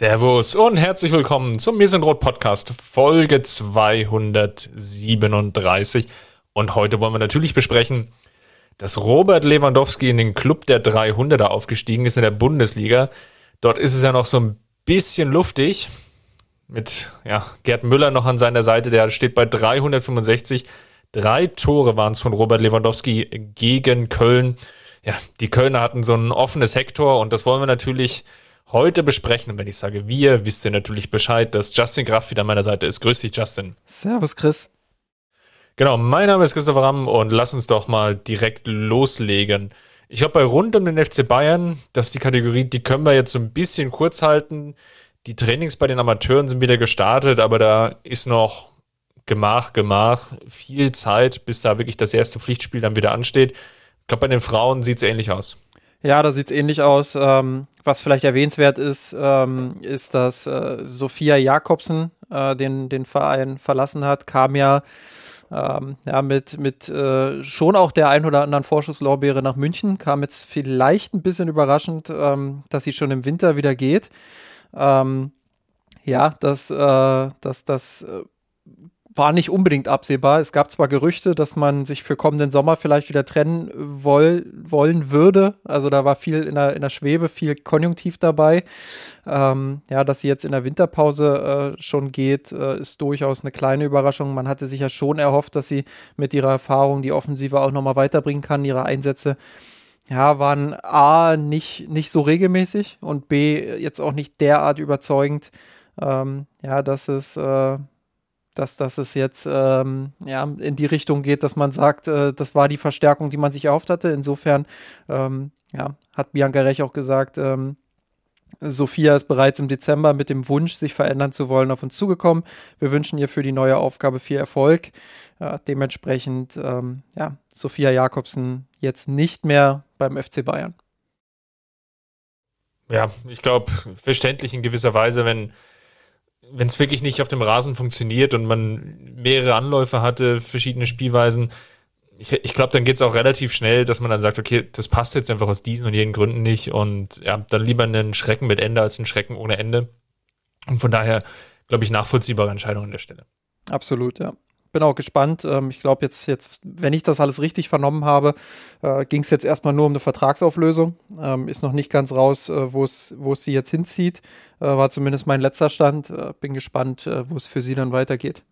Servus und herzlich willkommen zum Mir sind Rot Podcast, Folge 237. Und heute wollen wir natürlich besprechen, dass Robert Lewandowski in den Club der 300er aufgestiegen ist in der Bundesliga. Dort ist es ja noch so ein bisschen luftig. Mit ja, Gerd Müller noch an seiner Seite, der steht bei 365. Drei Tore waren es von Robert Lewandowski gegen Köln. Ja, die Kölner hatten so ein offenes Hektor und das wollen wir natürlich heute besprechen. Und wenn ich sage wir, wisst ihr natürlich Bescheid, dass Justin Graf wieder an meiner Seite ist. Grüß dich, Justin. Servus, Chris. Genau, mein Name ist Christopher Ramm und lass uns doch mal direkt loslegen. Ich glaube, bei rund um den FC Bayern, das ist die Kategorie, die können wir jetzt so ein bisschen kurz halten. Die Trainings bei den Amateuren sind wieder gestartet, aber da ist noch Gemach, Gemach, viel Zeit, bis da wirklich das erste Pflichtspiel dann wieder ansteht. Ich glaube, bei den Frauen sieht es ähnlich aus. Ja, da sieht es ähnlich aus. Ähm, was vielleicht erwähnenswert ist, ähm, ist, dass äh, Sophia Jakobsen äh, den, den Verein verlassen hat, kam ja, ähm, ja mit, mit äh, schon auch der ein oder anderen Vorschusslorbeere nach München, kam jetzt vielleicht ein bisschen überraschend, ähm, dass sie schon im Winter wieder geht. Ähm, ja, äh, das, das äh, war nicht unbedingt absehbar. Es gab zwar Gerüchte, dass man sich für kommenden Sommer vielleicht wieder trennen woll wollen würde. Also da war viel in der, in der Schwebe, viel Konjunktiv dabei. Ähm, ja, dass sie jetzt in der Winterpause äh, schon geht, äh, ist durchaus eine kleine Überraschung. Man hatte sich ja schon erhofft, dass sie mit ihrer Erfahrung die Offensive auch nochmal weiterbringen kann. Ihre Einsätze ja, waren A, nicht, nicht so regelmäßig und B, jetzt auch nicht derart überzeugend. Ähm, ja, dass es äh, dass, dass es jetzt ähm, ja, in die Richtung geht, dass man sagt, äh, das war die Verstärkung, die man sich erhofft hatte. Insofern ähm, ja, hat Bianca Rech auch gesagt, ähm, Sophia ist bereits im Dezember mit dem Wunsch, sich verändern zu wollen, auf uns zugekommen. Wir wünschen ihr für die neue Aufgabe viel Erfolg. Äh, dementsprechend, ähm, ja, Sophia Jakobsen jetzt nicht mehr beim FC Bayern. Ja, ich glaube, verständlich in gewisser Weise, wenn wenn es wirklich nicht auf dem Rasen funktioniert und man mehrere Anläufe hatte, verschiedene Spielweisen, ich, ich glaube, dann geht es auch relativ schnell, dass man dann sagt, okay, das passt jetzt einfach aus diesen und jenen Gründen nicht und ja, dann lieber einen Schrecken mit Ende als einen Schrecken ohne Ende. Und von daher, glaube ich, nachvollziehbare Entscheidung an der Stelle. Absolut, ja bin auch gespannt. Ähm, ich glaube, jetzt, jetzt, wenn ich das alles richtig vernommen habe, äh, ging es jetzt erstmal nur um eine Vertragsauflösung. Ähm, ist noch nicht ganz raus, äh, wo es sie jetzt hinzieht. Äh, war zumindest mein letzter Stand. Äh, bin gespannt, äh, wo es für sie dann weitergeht.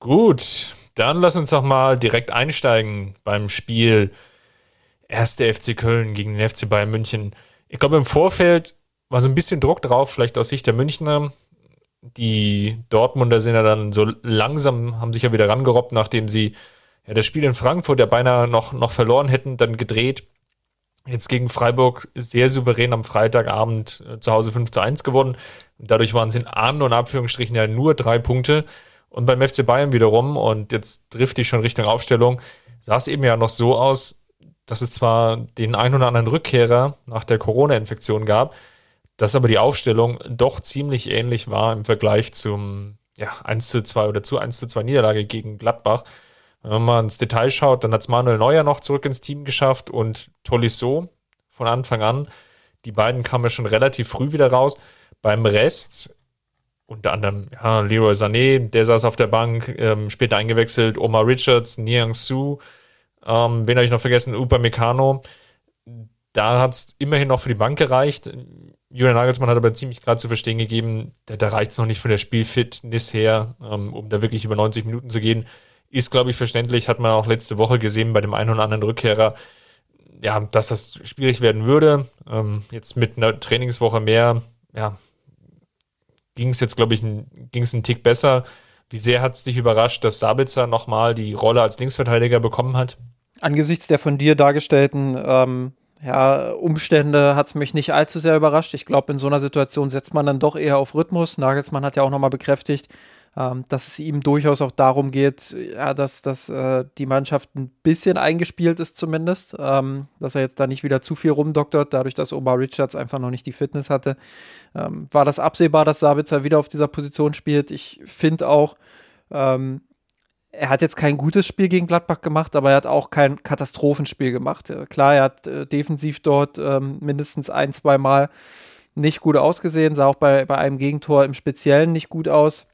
Gut, dann lass uns doch mal direkt einsteigen beim Spiel 1. FC Köln gegen den FC Bayern München. Ich glaube, im Vorfeld war so ein bisschen Druck drauf, vielleicht aus Sicht der Münchner die Dortmunder sind ja dann so langsam, haben sich ja wieder rangerobbt, nachdem sie ja, das Spiel in Frankfurt ja beinahe noch, noch verloren hätten, dann gedreht. Jetzt gegen Freiburg sehr souverän am Freitagabend äh, zu Hause 5 zu 1 geworden. Dadurch waren es in An- und Abführungsstrichen ja nur drei Punkte. Und beim FC Bayern wiederum, und jetzt trifft ich schon Richtung Aufstellung, sah es eben ja noch so aus, dass es zwar den ein oder anderen Rückkehrer nach der Corona-Infektion gab, dass aber die Aufstellung doch ziemlich ähnlich war im Vergleich zum ja, 1 zu 2 oder zu 1 zu 2 Niederlage gegen Gladbach. Wenn man ins Detail schaut, dann hat es Manuel Neuer noch zurück ins Team geschafft und Tolisso von Anfang an. Die beiden kamen ja schon relativ früh wieder raus. Beim Rest, unter anderem ja, Leroy Sané, der saß auf der Bank, ähm, später eingewechselt, Omar Richards, Niang Su, ähm, wen habe ich noch vergessen, Upamecano. Da hat es immerhin noch für die Bank gereicht. Julian Nagelsmann hat aber ziemlich gerade zu verstehen gegeben, da, da reicht es noch nicht von der Spielfitness her, ähm, um da wirklich über 90 Minuten zu gehen. Ist, glaube ich, verständlich, hat man auch letzte Woche gesehen bei dem einen oder anderen Rückkehrer, ja, dass das schwierig werden würde. Ähm, jetzt mit einer Trainingswoche mehr, ja, ging es jetzt, glaube ich, ging es einen Tick besser. Wie sehr hat es dich überrascht, dass Sabitzer nochmal die Rolle als Linksverteidiger bekommen hat? Angesichts der von dir dargestellten ähm, ja, Umstände hat es mich nicht allzu sehr überrascht. Ich glaube, in so einer Situation setzt man dann doch eher auf Rhythmus. Nagelsmann hat ja auch nochmal bekräftigt, ähm, dass es ihm durchaus auch darum geht, ja, dass, dass äh, die Mannschaft ein bisschen eingespielt ist zumindest, ähm, dass er jetzt da nicht wieder zu viel rumdoktert, dadurch, dass Omar Richards einfach noch nicht die Fitness hatte. Ähm, war das absehbar, dass Sabitzer wieder auf dieser Position spielt? Ich finde auch, ähm, er hat jetzt kein gutes Spiel gegen Gladbach gemacht, aber er hat auch kein Katastrophenspiel gemacht. Klar, er hat äh, defensiv dort ähm, mindestens ein, zwei Mal nicht gut ausgesehen, sah auch bei, bei einem Gegentor im Speziellen nicht gut aus.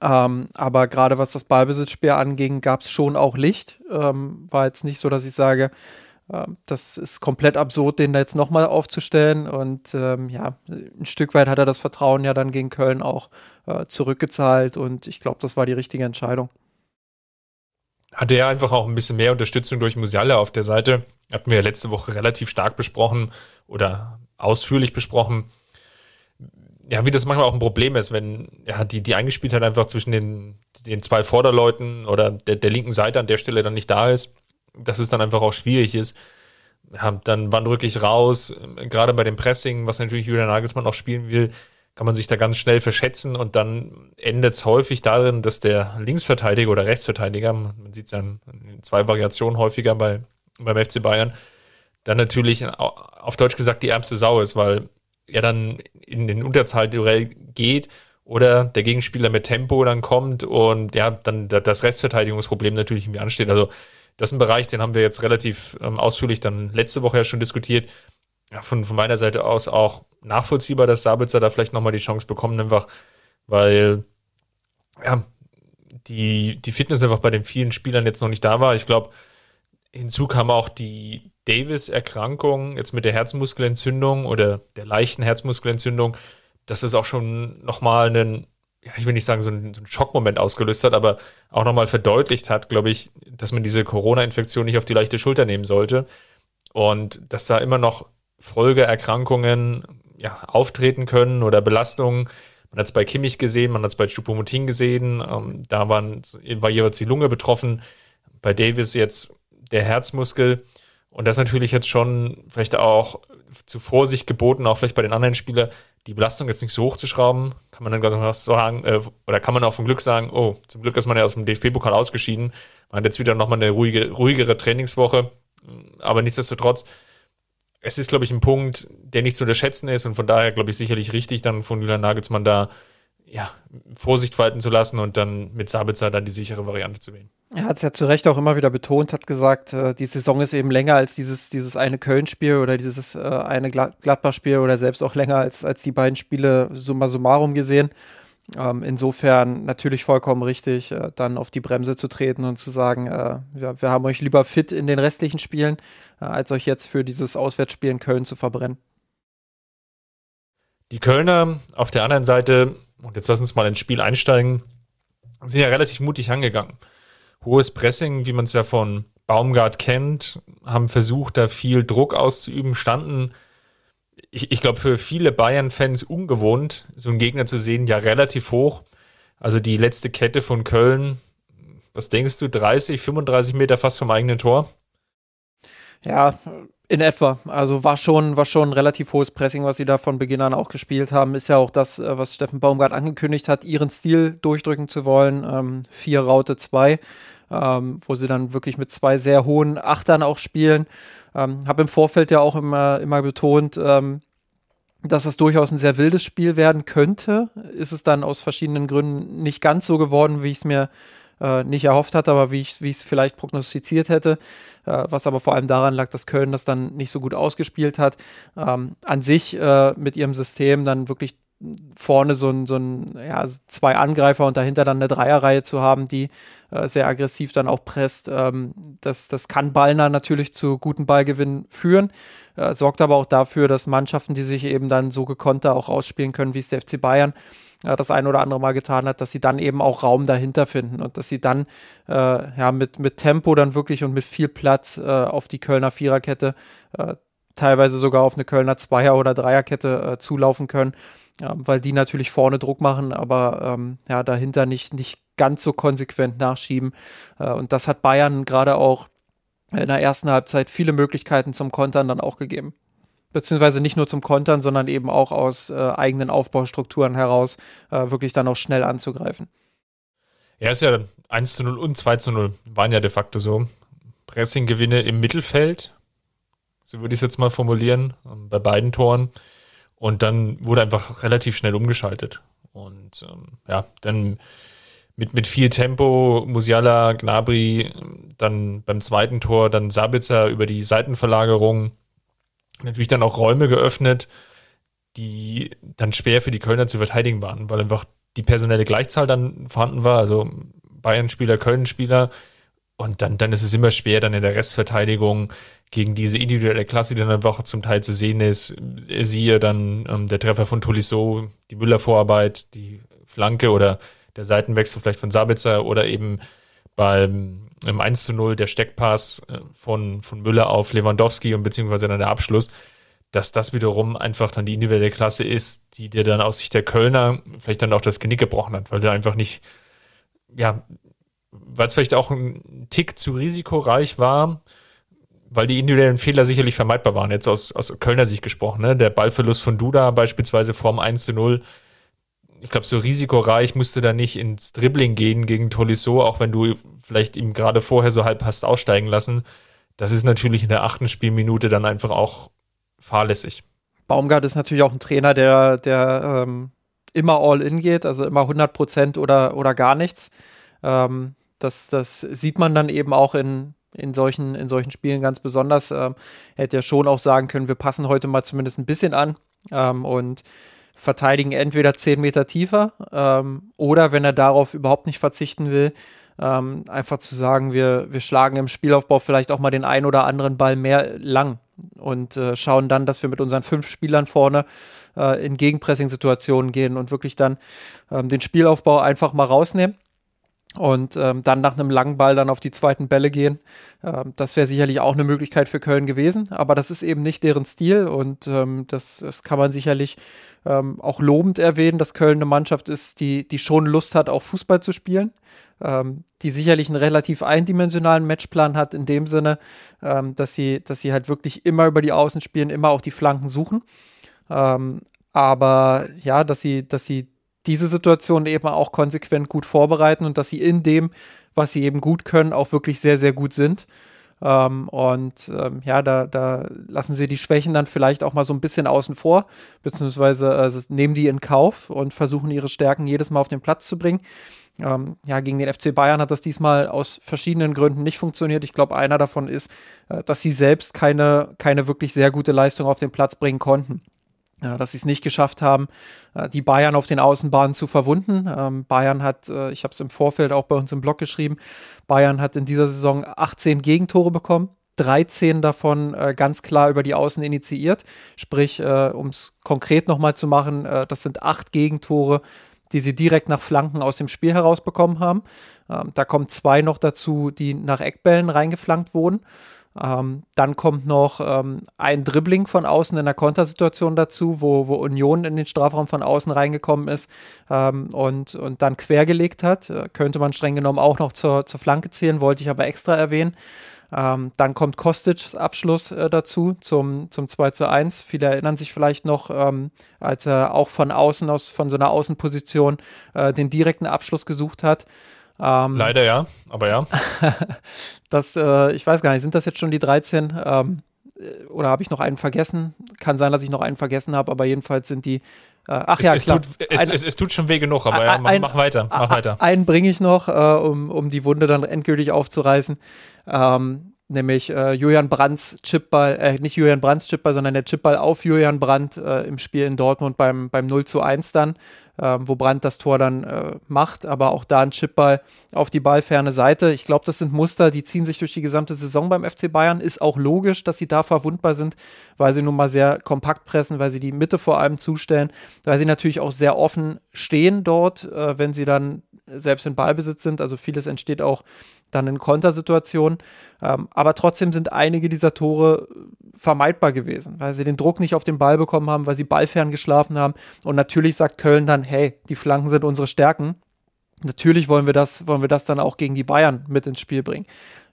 Ähm, aber gerade was das Ballbesitzspiel anging, gab es schon auch Licht. Ähm, war jetzt nicht so, dass ich sage, äh, das ist komplett absurd, den da jetzt nochmal aufzustellen. Und ähm, ja, ein Stück weit hat er das Vertrauen ja dann gegen Köln auch äh, zurückgezahlt. Und ich glaube, das war die richtige Entscheidung hatte er einfach auch ein bisschen mehr Unterstützung durch Musiala auf der Seite. Hatten wir letzte Woche relativ stark besprochen oder ausführlich besprochen. Ja, wie das manchmal auch ein Problem ist, wenn ja, die, die Eingespieltheit einfach zwischen den, den zwei Vorderleuten oder der, der linken Seite an der Stelle dann nicht da ist, dass es dann einfach auch schwierig ist. Ja, dann wann rücke ich raus? Gerade bei dem Pressing, was natürlich Julian Nagelsmann auch spielen will, kann man sich da ganz schnell verschätzen und dann endet es häufig darin, dass der Linksverteidiger oder Rechtsverteidiger, man sieht es ja in zwei Variationen häufiger bei, beim FC Bayern, dann natürlich auf Deutsch gesagt die ärmste Sau ist, weil er dann in den Unterzahlduell geht oder der Gegenspieler mit Tempo dann kommt und ja, dann das Restverteidigungsproblem natürlich irgendwie ansteht. Also das ist ein Bereich, den haben wir jetzt relativ ähm, ausführlich dann letzte Woche ja schon diskutiert ja, von, von meiner Seite aus auch nachvollziehbar, dass Sabitzer da vielleicht nochmal die Chance bekommt, einfach weil ja, die, die Fitness einfach bei den vielen Spielern jetzt noch nicht da war. Ich glaube, hinzu kam auch die Davis-Erkrankung, jetzt mit der Herzmuskelentzündung oder der leichten Herzmuskelentzündung, dass das auch schon nochmal einen, ja, ich will nicht sagen, so einen, so einen Schockmoment ausgelöst hat, aber auch nochmal verdeutlicht hat, glaube ich, dass man diese Corona-Infektion nicht auf die leichte Schulter nehmen sollte. Und dass da immer noch Folgeerkrankungen ja, auftreten können oder Belastungen. Man hat es bei Kimmich gesehen, man hat es bei Chupomoting gesehen. Ähm, da waren, war jeweils die Lunge betroffen. Bei Davis jetzt der Herzmuskel. Und das natürlich jetzt schon vielleicht auch zu Vorsicht geboten, auch vielleicht bei den anderen Spielern, die Belastung jetzt nicht so hoch zu schrauben. Kann man dann ganz sagen, äh, oder kann man auch vom Glück sagen, oh, zum Glück ist man ja aus dem DFB-Pokal ausgeschieden. Man hat jetzt wieder nochmal eine ruhige, ruhigere Trainingswoche. Aber nichtsdestotrotz, es ist, glaube ich, ein Punkt, der nicht zu unterschätzen ist und von daher, glaube ich, sicherlich richtig, dann von Julian Nagelsmann da ja, Vorsicht walten zu lassen und dann mit Sabitzer dann die sichere Variante zu wählen. Er hat es ja zu Recht auch immer wieder betont, hat gesagt, äh, die Saison ist eben länger als dieses, dieses eine Köln-Spiel oder dieses äh, eine Gladbach-Spiel oder selbst auch länger als, als die beiden Spiele summa summarum gesehen. Ähm, insofern natürlich vollkommen richtig, äh, dann auf die Bremse zu treten und zu sagen, äh, wir, wir, haben euch lieber fit in den restlichen Spielen, äh, als euch jetzt für dieses Auswärtsspiel in Köln zu verbrennen. Die Kölner auf der anderen Seite, und jetzt lass uns mal ins Spiel einsteigen, sind ja relativ mutig angegangen. Hohes Pressing, wie man es ja von Baumgart kennt, haben versucht, da viel Druck auszuüben, standen ich, ich glaube, für viele Bayern-Fans ungewohnt, so einen Gegner zu sehen, ja relativ hoch. Also die letzte Kette von Köln, was denkst du, 30, 35 Meter fast vom eigenen Tor? Ja, in etwa. Also war schon, war schon ein relativ hohes Pressing, was sie da von Beginn an auch gespielt haben. Ist ja auch das, äh, was Steffen Baumgart angekündigt hat, ihren Stil durchdrücken zu wollen. Ähm, vier Raute zwei, ähm, wo sie dann wirklich mit zwei sehr hohen Achtern auch spielen. Ähm, Habe im Vorfeld ja auch immer, immer betont, ähm, dass es durchaus ein sehr wildes Spiel werden könnte. Ist es dann aus verschiedenen Gründen nicht ganz so geworden, wie ich es mir äh, nicht erhofft hatte, aber wie ich es vielleicht prognostiziert hätte. Äh, was aber vor allem daran lag, dass Köln das dann nicht so gut ausgespielt hat. Ähm, an sich äh, mit ihrem System dann wirklich vorne so ein, so ein, ja, zwei Angreifer und dahinter dann eine Dreierreihe zu haben, die äh, sehr aggressiv dann auch presst. Ähm, das, das kann Ballner natürlich zu guten Ballgewinnen führen, äh, sorgt aber auch dafür, dass Mannschaften, die sich eben dann so gekonnt auch ausspielen können, wie es der FC Bayern äh, das ein oder andere Mal getan hat, dass sie dann eben auch Raum dahinter finden und dass sie dann äh, ja mit, mit Tempo dann wirklich und mit viel Platz äh, auf die Kölner Viererkette äh, teilweise sogar auf eine Kölner Zweier- oder Dreierkette zulaufen können ja, weil die natürlich vorne Druck machen, aber ähm, ja, dahinter nicht, nicht ganz so konsequent nachschieben. Äh, und das hat Bayern gerade auch in der ersten Halbzeit viele Möglichkeiten zum Kontern dann auch gegeben. Beziehungsweise nicht nur zum Kontern, sondern eben auch aus äh, eigenen Aufbaustrukturen heraus äh, wirklich dann auch schnell anzugreifen. Ja, ist ja 1 zu 0 und 2 zu 0 waren ja de facto so. Pressing-Gewinne im Mittelfeld, so würde ich es jetzt mal formulieren, ähm, bei beiden Toren. Und dann wurde einfach relativ schnell umgeschaltet. Und ähm, ja, dann mit, mit viel Tempo, Musiala, Gnabry, dann beim zweiten Tor, dann Sabitzer über die Seitenverlagerung, natürlich dann auch Räume geöffnet, die dann schwer für die Kölner zu verteidigen waren, weil einfach die personelle Gleichzahl dann vorhanden war, also Bayern-Spieler, Köln-Spieler. Und dann, dann ist es immer schwer, dann in der Restverteidigung gegen diese individuelle Klasse, die dann einfach zum Teil zu sehen ist. Siehe dann ähm, der Treffer von Tolisso, die Müller-Vorarbeit, die Flanke oder der Seitenwechsel vielleicht von Sabitzer oder eben beim im 1 zu 0 der Steckpass äh, von, von Müller auf Lewandowski und beziehungsweise dann der Abschluss, dass das wiederum einfach dann die individuelle Klasse ist, die dir dann aus Sicht der Kölner vielleicht dann auch das Genick gebrochen hat, weil der einfach nicht, ja, weil es vielleicht auch ein Tick zu risikoreich war, weil die individuellen Fehler sicherlich vermeidbar waren, jetzt aus, aus Kölner Sicht gesprochen. Ne? Der Ballverlust von Duda beispielsweise vorm 1 zu 0. Ich glaube, so risikoreich musste da nicht ins Dribbling gehen gegen Tolisso, auch wenn du vielleicht ihm gerade vorher so halb hast aussteigen lassen. Das ist natürlich in der achten Spielminute dann einfach auch fahrlässig. Baumgart ist natürlich auch ein Trainer, der, der ähm, immer all in geht, also immer 100 Prozent oder, oder gar nichts. Ähm, das, das sieht man dann eben auch in, in solchen, in solchen Spielen ganz besonders. Ähm, er hätte ja schon auch sagen können, wir passen heute mal zumindest ein bisschen an ähm, und verteidigen entweder zehn Meter tiefer ähm, oder wenn er darauf überhaupt nicht verzichten will, ähm, einfach zu sagen, wir, wir schlagen im Spielaufbau vielleicht auch mal den einen oder anderen Ball mehr lang und äh, schauen dann, dass wir mit unseren fünf Spielern vorne äh, in Gegenpressing-Situationen gehen und wirklich dann ähm, den Spielaufbau einfach mal rausnehmen und ähm, dann nach einem langen Ball dann auf die zweiten Bälle gehen. Ähm, das wäre sicherlich auch eine Möglichkeit für Köln gewesen, aber das ist eben nicht deren Stil und ähm, das, das kann man sicherlich ähm, auch lobend erwähnen, dass Köln eine Mannschaft ist, die, die schon Lust hat, auch Fußball zu spielen, ähm, die sicherlich einen relativ eindimensionalen Matchplan hat, in dem Sinne, ähm, dass, sie, dass sie halt wirklich immer über die Außen spielen, immer auch die Flanken suchen. aber ja, dass sie, dass sie diese Situation eben auch konsequent gut vorbereiten und dass sie in dem, was sie eben gut können, auch wirklich sehr, sehr gut sind. Ähm, und ähm, ja, da, da lassen sie die Schwächen dann vielleicht auch mal so ein bisschen außen vor, beziehungsweise äh, nehmen die in Kauf und versuchen ihre Stärken jedes Mal auf den Platz zu bringen. Ähm, ja, gegen den FC Bayern hat das diesmal aus verschiedenen Gründen nicht funktioniert. Ich glaube, einer davon ist, äh, dass sie selbst keine, keine wirklich sehr gute Leistung auf den Platz bringen konnten dass sie es nicht geschafft haben, äh, die Bayern auf den Außenbahnen zu verwunden. Ähm, Bayern hat, äh, ich habe es im Vorfeld auch bei uns im Blog geschrieben, Bayern hat in dieser Saison 18 Gegentore bekommen. 13 davon äh, ganz klar über die Außen initiiert. Sprich, um es konkret nochmal zu machen, das sind acht Gegentore, die sie direkt nach Flanken aus dem Spiel herausbekommen haben. Ähm, da kommen zwei noch dazu, die nach Eckbällen reingeflankt wurden. Ähm, dann kommt noch ähm, ein Dribbling von außen in der Kontersituation dazu, wo, wo Union in den Strafraum von außen reingekommen ist ähm, und, und dann quergelegt hat. Äh, könnte man streng genommen auch noch zur, zur Flanke zählen, wollte ich aber extra erwähnen. Ähm, dann kommt Kostic's Abschluss äh, dazu zum, zum 2 zu 1. Viele erinnern sich vielleicht noch, ähm, als er auch von außen aus, von so einer Außenposition äh, den direkten Abschluss gesucht hat. Ähm, Leider ja, aber ja. das, äh, ich weiß gar nicht, sind das jetzt schon die 13? Ähm, äh, oder habe ich noch einen vergessen? Kann sein, dass ich noch einen vergessen habe, aber jedenfalls sind die. Äh, ach es, ja, es klar. Tut, es, ein, es, tut schon weh genug, aber ja, mach, ein, mach weiter, mach weiter. Einen bringe ich noch, äh, um, um die Wunde dann endgültig aufzureißen. Ähm, nämlich äh, Julian Brandts Chipball, äh, nicht Julian Brandts Chipball, sondern der Chipball auf Julian Brandt äh, im Spiel in Dortmund beim, beim 0 zu 1 dann, äh, wo Brandt das Tor dann äh, macht, aber auch da ein Chipball auf die ballferne Seite. Ich glaube, das sind Muster, die ziehen sich durch die gesamte Saison beim FC Bayern. Ist auch logisch, dass sie da verwundbar sind, weil sie nun mal sehr kompakt pressen, weil sie die Mitte vor allem zustellen, weil sie natürlich auch sehr offen stehen dort, äh, wenn sie dann selbst in Ballbesitz sind. Also vieles entsteht auch dann in Kontersituationen. Ähm, aber trotzdem sind einige dieser Tore vermeidbar gewesen, weil sie den Druck nicht auf den Ball bekommen haben, weil sie ballfern geschlafen haben. Und natürlich sagt Köln dann, hey, die Flanken sind unsere Stärken. natürlich wollen wir das, wollen wir das dann auch gegen die Bayern mit ins Spiel bringen.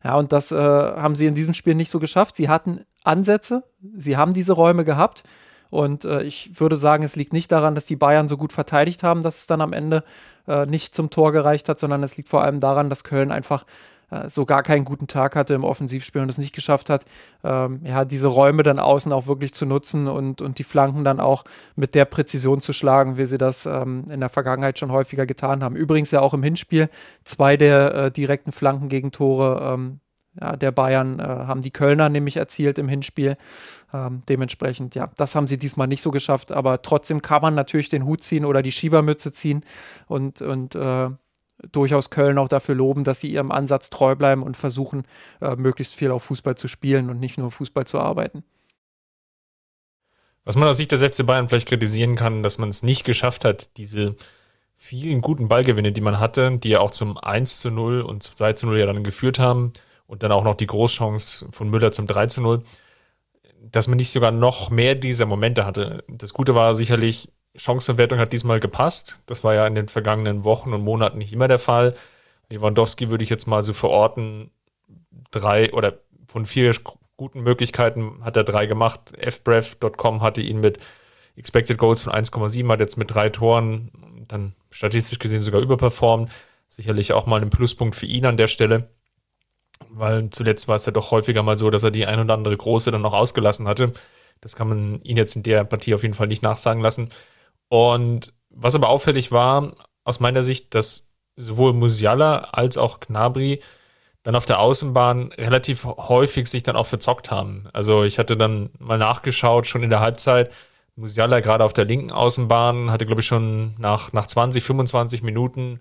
Ja, und das äh, haben sie in diesem Spiel nicht so geschafft. Sie hatten Ansätze, sie haben diese Räume gehabt. Und äh, ich würde sagen, es liegt nicht daran, dass die Bayern so gut verteidigt haben, dass es dann am Ende äh, nicht zum Tor gereicht hat, sondern es liegt vor allem daran, dass Köln einfach äh, so gar keinen guten Tag hatte im Offensivspiel und es nicht geschafft hat, ähm, ja, diese Räume dann außen auch wirklich zu nutzen und, und die Flanken dann auch mit der Präzision zu schlagen, wie sie das ähm, in der Vergangenheit schon häufiger getan haben. Übrigens ja auch im Hinspiel zwei der äh, direkten Flankengegentore ähm, ja, der Bayern äh, haben die Kölner nämlich erzielt im Hinspiel. Ähm, dementsprechend, ja, das haben sie diesmal nicht so geschafft, aber trotzdem kann man natürlich den Hut ziehen oder die Schiebermütze ziehen und, und äh, durchaus Köln auch dafür loben, dass sie ihrem Ansatz treu bleiben und versuchen, äh, möglichst viel auf Fußball zu spielen und nicht nur Fußball zu arbeiten. Was man aus Sicht des FC Bayern vielleicht kritisieren kann, dass man es nicht geschafft hat, diese vielen guten Ballgewinne, die man hatte, die ja auch zum 1 zu 0 und 2 zu 0 ja dann geführt haben und dann auch noch die Großchance von Müller zum 3 zu 0, dass man nicht sogar noch mehr dieser Momente hatte. Das Gute war sicherlich, Chancenwertung hat diesmal gepasst. Das war ja in den vergangenen Wochen und Monaten nicht immer der Fall. Lewandowski würde ich jetzt mal so verorten, drei oder von vier guten Möglichkeiten hat er drei gemacht. fbrev.com hatte ihn mit Expected Goals von 1,7, hat jetzt mit drei Toren dann statistisch gesehen sogar überperformt. Sicherlich auch mal ein Pluspunkt für ihn an der Stelle, weil zuletzt war es ja doch häufiger mal so, dass er die ein oder andere große dann noch ausgelassen hatte. Das kann man ihn jetzt in der Partie auf jeden Fall nicht nachsagen lassen. Und was aber auffällig war, aus meiner Sicht, dass sowohl Musiala als auch Gnabry dann auf der Außenbahn relativ häufig sich dann auch verzockt haben. Also ich hatte dann mal nachgeschaut, schon in der Halbzeit, Musiala gerade auf der linken Außenbahn hatte, glaube ich, schon nach, nach 20, 25 Minuten,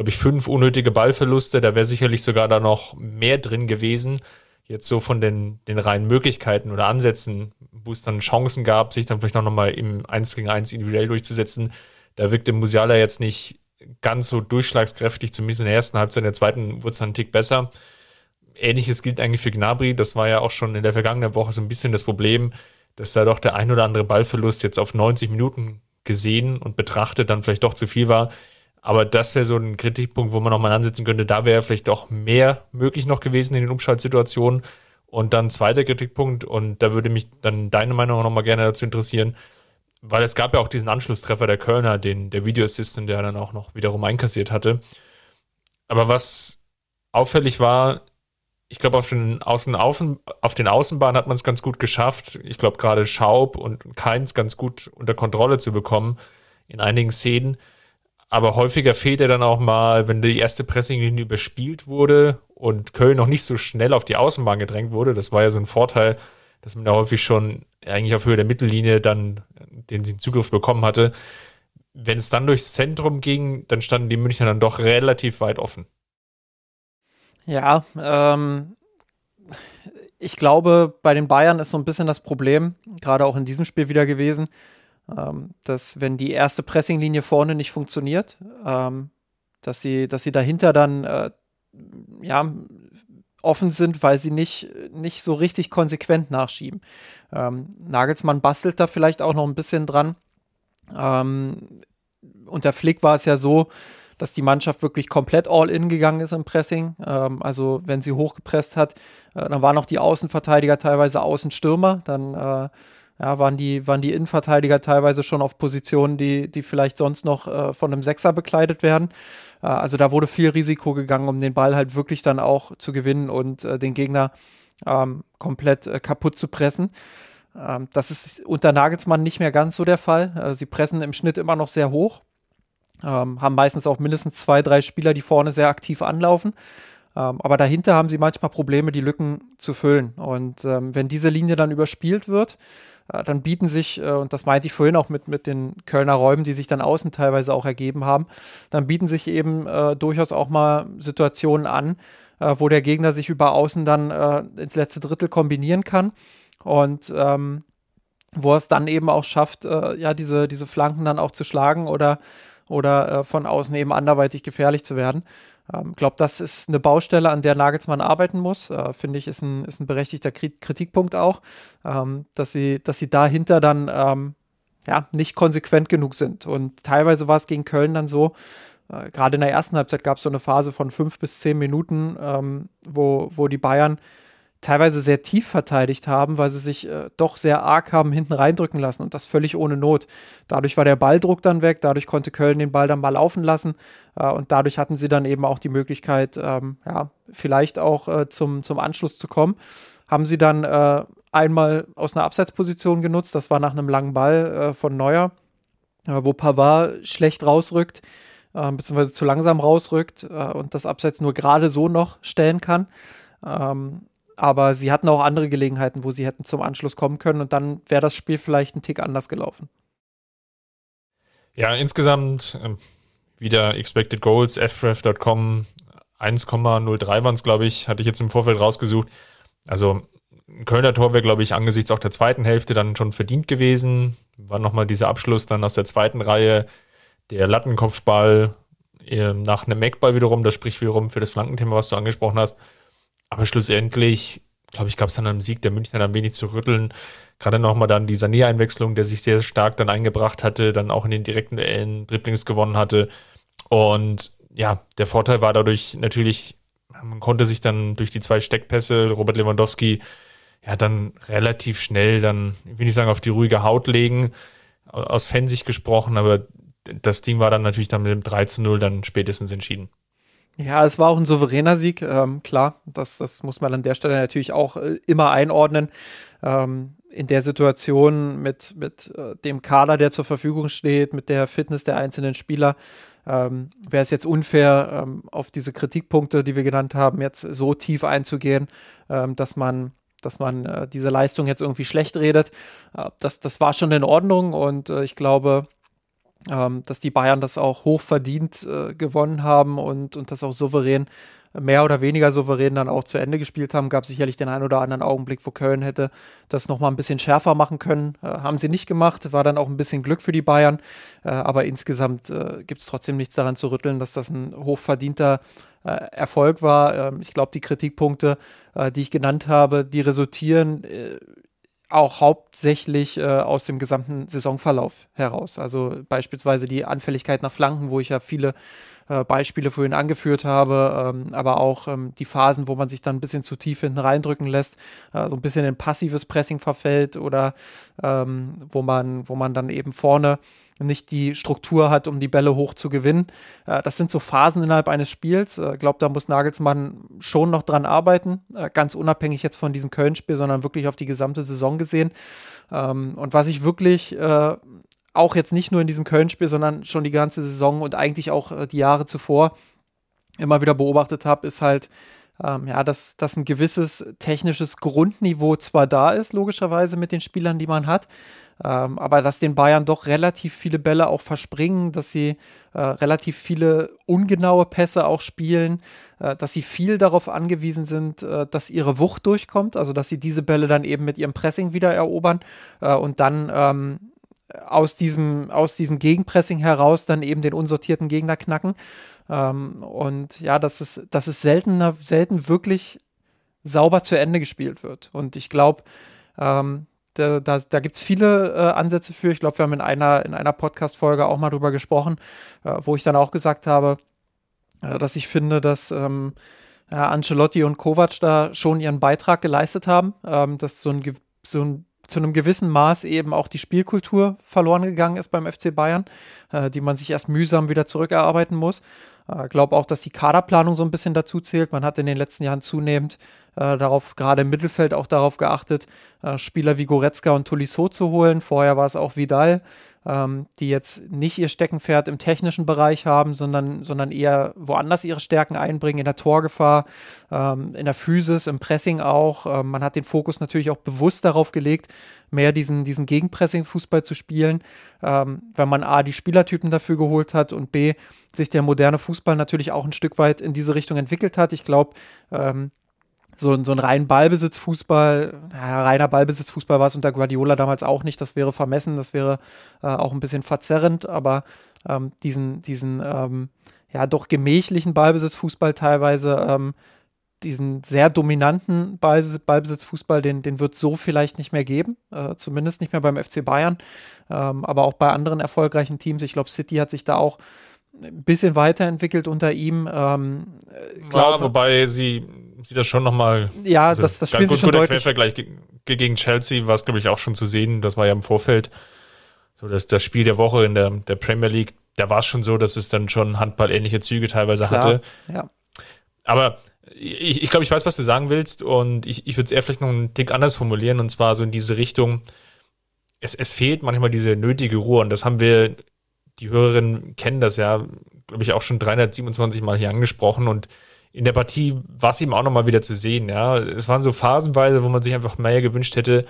glaube ich, fünf unnötige Ballverluste. Da wäre sicherlich sogar da noch mehr drin gewesen. Jetzt so von den, den reinen Möglichkeiten oder Ansätzen, wo es dann Chancen gab, sich dann vielleicht auch nochmal im 1 gegen 1 individuell durchzusetzen. Da wirkte Musiala jetzt nicht ganz so durchschlagskräftig, zumindest in der ersten Halbzeit, in der zweiten wurde es dann einen Tick besser. Ähnliches gilt eigentlich für Gnabry. Das war ja auch schon in der vergangenen Woche so ein bisschen das Problem, dass da doch der ein oder andere Ballverlust jetzt auf 90 Minuten gesehen und betrachtet dann vielleicht doch zu viel war. Aber das wäre so ein Kritikpunkt, wo man nochmal ansetzen könnte. Da wäre vielleicht auch mehr möglich noch gewesen in den Umschaltsituationen. Und dann zweiter Kritikpunkt, und da würde mich dann deine Meinung nochmal gerne dazu interessieren, weil es gab ja auch diesen Anschlusstreffer der Kölner, den der Video Assistant, der dann auch noch wiederum einkassiert hatte. Aber was auffällig war, ich glaube, auf den, Außen, auf den Außenbahnen hat man es ganz gut geschafft. Ich glaube, gerade Schaub und Keins ganz gut unter Kontrolle zu bekommen in einigen Szenen. Aber häufiger fehlt er dann auch mal, wenn die erste Pressinglinie überspielt wurde und Köln noch nicht so schnell auf die Außenbahn gedrängt wurde. Das war ja so ein Vorteil, dass man da häufig schon eigentlich auf Höhe der Mittellinie dann den Zugriff bekommen hatte. Wenn es dann durchs Zentrum ging, dann standen die Münchner dann doch relativ weit offen. Ja, ähm, ich glaube, bei den Bayern ist so ein bisschen das Problem, gerade auch in diesem Spiel wieder gewesen, ähm, dass wenn die erste Pressinglinie vorne nicht funktioniert, ähm, dass sie, dass sie dahinter dann äh, ja offen sind, weil sie nicht, nicht so richtig konsequent nachschieben. Ähm, Nagelsmann bastelt da vielleicht auch noch ein bisschen dran. Ähm, unter Flick war es ja so, dass die Mannschaft wirklich komplett all in gegangen ist im Pressing. Ähm, also wenn sie hochgepresst hat, äh, dann waren auch die Außenverteidiger teilweise Außenstürmer. Dann äh, ja, waren, die, waren die Innenverteidiger teilweise schon auf Positionen, die, die vielleicht sonst noch äh, von einem Sechser bekleidet werden. Äh, also da wurde viel Risiko gegangen, um den Ball halt wirklich dann auch zu gewinnen und äh, den Gegner ähm, komplett äh, kaputt zu pressen. Ähm, das ist unter Nagelsmann nicht mehr ganz so der Fall. Äh, sie pressen im Schnitt immer noch sehr hoch, ähm, haben meistens auch mindestens zwei, drei Spieler, die vorne sehr aktiv anlaufen. Ähm, aber dahinter haben sie manchmal Probleme, die Lücken zu füllen. Und ähm, wenn diese Linie dann überspielt wird, dann bieten sich, äh, und das meinte ich vorhin auch mit, mit den Kölner Räumen, die sich dann außen teilweise auch ergeben haben, dann bieten sich eben äh, durchaus auch mal Situationen an, äh, wo der Gegner sich über außen dann äh, ins letzte Drittel kombinieren kann und ähm, wo es dann eben auch schafft, äh, ja, diese, diese Flanken dann auch zu schlagen oder, oder von außen eben anderweitig gefährlich zu werden. Ich ähm, glaube, das ist eine Baustelle, an der Nagelsmann arbeiten muss. Äh, Finde ich, ist ein, ist ein berechtigter Kritikpunkt auch, ähm, dass, sie, dass sie dahinter dann ähm, ja, nicht konsequent genug sind. Und teilweise war es gegen Köln dann so, äh, gerade in der ersten Halbzeit gab es so eine Phase von fünf bis zehn Minuten, ähm, wo, wo die Bayern teilweise sehr tief verteidigt haben, weil sie sich äh, doch sehr arg haben hinten reindrücken lassen und das völlig ohne Not. Dadurch war der Balldruck dann weg, dadurch konnte Köln den Ball dann mal laufen lassen äh, und dadurch hatten sie dann eben auch die Möglichkeit, ähm, ja, vielleicht auch äh, zum, zum Anschluss zu kommen. Haben sie dann äh, einmal aus einer Abseitsposition genutzt, das war nach einem langen Ball äh, von Neuer, äh, wo Pavard schlecht rausrückt, beziehungsweise zu langsam rausrückt und das Abseits nur gerade so noch stellen kann. Ähm, aber sie hatten auch andere Gelegenheiten, wo sie hätten zum Anschluss kommen können und dann wäre das Spiel vielleicht ein Tick anders gelaufen. Ja, insgesamt äh, wieder Expected Goals, fpref.com 1,03 waren es, glaube ich, hatte ich jetzt im Vorfeld rausgesucht. Also ein Kölner Tor wäre, glaube ich, angesichts auch der zweiten Hälfte dann schon verdient gewesen. War nochmal dieser Abschluss dann aus der zweiten Reihe, der Lattenkopfball äh, nach einem Eckball wiederum, das spricht wiederum für das Flankenthema, was du angesprochen hast. Aber schlussendlich, glaube ich, gab es dann am Sieg der Münchner ein wenig zu rütteln. Gerade nochmal dann die Sané-Einwechslung, der sich sehr stark dann eingebracht hatte, dann auch in den direkten Duellen Dribblings gewonnen hatte. Und ja, der Vorteil war dadurch natürlich, man konnte sich dann durch die zwei Steckpässe, Robert Lewandowski, ja, dann relativ schnell dann, ich will nicht sagen, auf die ruhige Haut legen, aus Fansicht gesprochen, aber das Ding war dann natürlich dann mit dem 3 zu 0 dann spätestens entschieden. Ja, es war auch ein souveräner Sieg, ähm, klar. Das, das muss man an der Stelle natürlich auch äh, immer einordnen. Ähm, in der Situation mit, mit äh, dem Kader, der zur Verfügung steht, mit der Fitness der einzelnen Spieler, ähm, wäre es jetzt unfair, ähm, auf diese Kritikpunkte, die wir genannt haben, jetzt so tief einzugehen, ähm, dass man dass man äh, diese Leistung jetzt irgendwie schlecht redet. Äh, das, das war schon in Ordnung und äh, ich glaube, ähm, dass die Bayern das auch hoch verdient äh, gewonnen haben und, und das auch souverän, mehr oder weniger souverän dann auch zu Ende gespielt haben. Gab sicherlich den einen oder anderen Augenblick, wo Köln hätte das nochmal ein bisschen schärfer machen können. Äh, haben sie nicht gemacht, war dann auch ein bisschen Glück für die Bayern. Äh, aber insgesamt äh, gibt es trotzdem nichts daran zu rütteln, dass das ein hochverdienter äh, Erfolg war. Ähm, ich glaube, die Kritikpunkte, äh, die ich genannt habe, die resultieren auch hauptsächlich äh, aus dem gesamten Saisonverlauf heraus. Also beispielsweise die Anfälligkeit nach Flanken, wo ich ja viele äh, Beispiele vorhin angeführt habe, ähm, aber auch ähm, die Phasen, wo man sich dann ein bisschen zu tief hinten reindrücken lässt, äh, so ein bisschen in passives Pressing verfällt oder ähm, wo man, wo man dann eben vorne nicht die Struktur hat, um die Bälle hoch zu gewinnen. Äh, das sind so Phasen innerhalb eines Spiels. Ich äh, glaube, da muss Nagelsmann schon noch dran arbeiten, äh, ganz unabhängig jetzt von diesem Köln-Spiel, sondern wirklich auf die gesamte Saison gesehen. Ähm, und was ich wirklich auch jetzt nicht nur in diesem Köln-Spiel, sondern schon die ganze Saison und eigentlich auch die Jahre zuvor immer wieder beobachtet habe, ist halt, ähm, ja, dass, dass ein gewisses technisches Grundniveau zwar da ist, logischerweise mit den Spielern, die man hat, ähm, aber dass den Bayern doch relativ viele Bälle auch verspringen, dass sie äh, relativ viele ungenaue Pässe auch spielen, äh, dass sie viel darauf angewiesen sind, äh, dass ihre Wucht durchkommt, also dass sie diese Bälle dann eben mit ihrem Pressing wieder erobern äh, und dann ähm, aus diesem, aus diesem Gegenpressing heraus dann eben den unsortierten Gegner knacken. Ähm, und ja, dass es, dass es seltener, selten wirklich sauber zu Ende gespielt wird. Und ich glaube, ähm, da, da, da gibt es viele äh, Ansätze für. Ich glaube, wir haben in einer, in einer Podcast-Folge auch mal drüber gesprochen, äh, wo ich dann auch gesagt habe, äh, dass ich finde, dass ähm, ja, Ancelotti und Kovac da schon ihren Beitrag geleistet haben, ähm, dass so ein, so ein zu einem gewissen Maß eben auch die Spielkultur verloren gegangen ist beim FC Bayern, äh, die man sich erst mühsam wieder zurückerarbeiten muss. Ich äh, glaube auch, dass die Kaderplanung so ein bisschen dazu zählt. Man hat in den letzten Jahren zunehmend äh, darauf, gerade im Mittelfeld auch darauf geachtet, äh, Spieler wie Goretzka und Tolisso zu holen. Vorher war es auch Vidal, ähm, die jetzt nicht ihr Steckenpferd im technischen Bereich haben, sondern, sondern eher woanders ihre Stärken einbringen, in der Torgefahr, ähm, in der Physis, im Pressing auch. Ähm, man hat den Fokus natürlich auch bewusst darauf gelegt, mehr diesen, diesen Gegenpressing-Fußball zu spielen, ähm, wenn man A, die Spielertypen dafür geholt hat und B, sich der moderne Fußball natürlich auch ein Stück weit in diese Richtung entwickelt hat. Ich glaube, ähm, so, so ein rein Ballbesitzfußball, ja, reiner Ballbesitzfußball war es unter Guardiola damals auch nicht. Das wäre vermessen, das wäre äh, auch ein bisschen verzerrend, aber ähm, diesen, diesen ähm, ja doch gemächlichen Ballbesitzfußball teilweise, ähm, diesen sehr dominanten Ball, Ballbesitzfußball, den, den wird es so vielleicht nicht mehr geben, äh, zumindest nicht mehr beim FC Bayern, ähm, aber auch bei anderen erfolgreichen Teams. Ich glaube, City hat sich da auch ein bisschen weiterentwickelt unter ihm. Ähm, glaub, ja, wobei sie, sie das schon nochmal. Ja, also das, das spielt sich schon deutlich. Quervergleich gegen Chelsea war es, glaube ich, auch schon zu sehen. Das war ja im Vorfeld so das, das Spiel der Woche in der, der Premier League. Da war es schon so, dass es dann schon handballähnliche Züge teilweise Klar, hatte. Ja. Aber ich, ich glaube, ich weiß, was du sagen willst und ich, ich würde es eher vielleicht noch einen Tick anders formulieren und zwar so in diese Richtung, es, es fehlt manchmal diese nötige Ruhe und das haben wir, die Hörerinnen kennen das ja, glaube ich, auch schon 327 Mal hier angesprochen und in der Partie war es eben auch nochmal wieder zu sehen, ja. Es waren so phasenweise, wo man sich einfach mehr gewünscht hätte,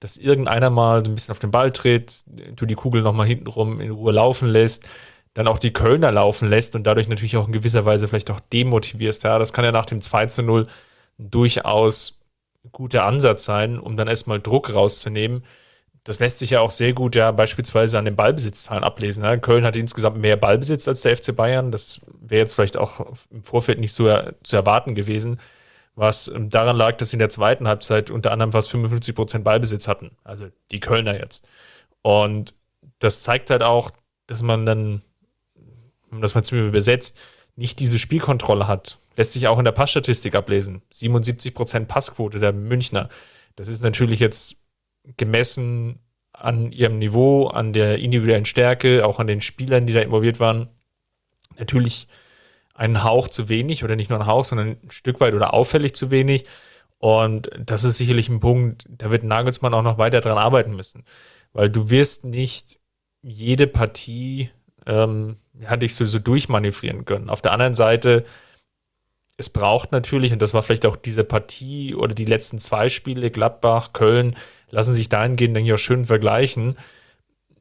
dass irgendeiner mal so ein bisschen auf den Ball tritt, du die Kugel nochmal hintenrum in Ruhe laufen lässt, dann auch die Kölner laufen lässt und dadurch natürlich auch in gewisser Weise vielleicht auch demotivierst. Ja, das kann ja nach dem 2 zu 0 durchaus guter Ansatz sein, um dann erstmal Druck rauszunehmen. Das lässt sich ja auch sehr gut ja beispielsweise an den Ballbesitzzahlen ablesen. Ja. Köln hat insgesamt mehr Ballbesitz als der FC Bayern. Das wäre jetzt vielleicht auch im Vorfeld nicht so zu erwarten gewesen, was daran lag, dass sie in der zweiten Halbzeit unter anderem fast 55 Prozent Ballbesitz hatten. Also die Kölner jetzt. Und das zeigt halt auch, dass man dann das mal zu mir übersetzt, nicht diese Spielkontrolle hat. Lässt sich auch in der Passstatistik ablesen. 77% Passquote der Münchner. Das ist natürlich jetzt gemessen an ihrem Niveau, an der individuellen Stärke, auch an den Spielern, die da involviert waren, natürlich einen Hauch zu wenig oder nicht nur ein Hauch, sondern ein Stück weit oder auffällig zu wenig. Und das ist sicherlich ein Punkt, da wird Nagelsmann auch noch weiter dran arbeiten müssen. Weil du wirst nicht jede Partie ähm, ja, dich so, so durchmanövrieren können. Auf der anderen Seite, es braucht natürlich, und das war vielleicht auch diese Partie oder die letzten zwei Spiele, Gladbach, Köln, lassen sich dahingehend dann hier schön vergleichen.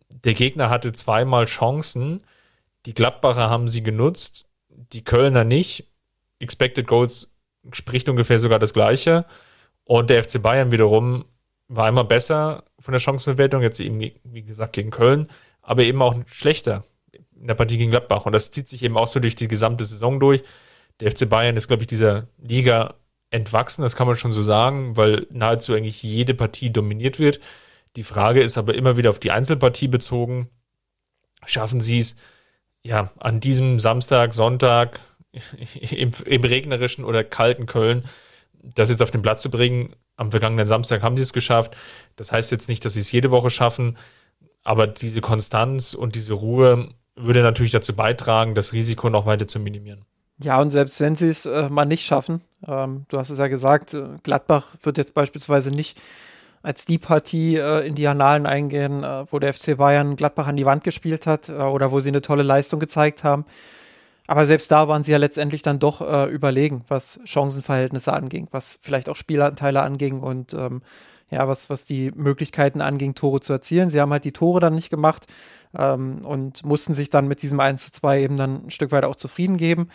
Der Gegner hatte zweimal Chancen, die Gladbacher haben sie genutzt, die Kölner nicht. Expected Goals spricht ungefähr sogar das Gleiche. Und der FC Bayern wiederum war immer besser von der Chancenverwertung, jetzt eben, wie gesagt, gegen Köln, aber eben auch schlechter in der Partie gegen Gladbach. Und das zieht sich eben auch so durch die gesamte Saison durch. Der FC Bayern ist, glaube ich, dieser Liga entwachsen, das kann man schon so sagen, weil nahezu eigentlich jede Partie dominiert wird. Die Frage ist aber immer wieder auf die Einzelpartie bezogen. Schaffen sie es, ja, an diesem Samstag, Sonntag im, im regnerischen oder kalten Köln das jetzt auf den Platz zu bringen? Am vergangenen Samstag haben sie es geschafft. Das heißt jetzt nicht, dass sie es jede Woche schaffen, aber diese Konstanz und diese Ruhe würde natürlich dazu beitragen, das Risiko noch weiter zu minimieren. Ja, und selbst wenn sie es äh, mal nicht schaffen, ähm, du hast es ja gesagt, äh, Gladbach wird jetzt beispielsweise nicht als die Partie äh, in die Annalen eingehen, äh, wo der FC Bayern Gladbach an die Wand gespielt hat äh, oder wo sie eine tolle Leistung gezeigt haben. Aber selbst da waren sie ja letztendlich dann doch äh, überlegen, was Chancenverhältnisse anging, was vielleicht auch Spielanteile anging und ähm, ja, was, was die Möglichkeiten anging, Tore zu erzielen. Sie haben halt die Tore dann nicht gemacht ähm, und mussten sich dann mit diesem 1 zu 2 eben dann ein Stück weit auch zufrieden geben.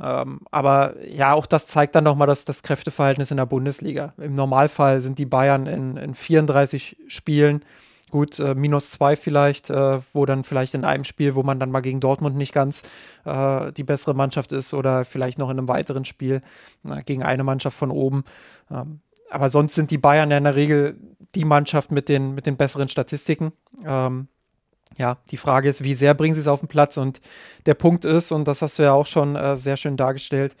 Ähm, aber ja, auch das zeigt dann nochmal das, das Kräfteverhältnis in der Bundesliga. Im Normalfall sind die Bayern in, in 34 Spielen gut, äh, minus zwei vielleicht, äh, wo dann vielleicht in einem Spiel, wo man dann mal gegen Dortmund nicht ganz äh, die bessere Mannschaft ist oder vielleicht noch in einem weiteren Spiel gegen eine Mannschaft von oben. Ähm, aber sonst sind die Bayern ja in der Regel die Mannschaft mit den, mit den besseren Statistiken. Ähm, ja, die Frage ist, wie sehr bringen sie es auf den Platz? Und der Punkt ist, und das hast du ja auch schon äh, sehr schön dargestellt,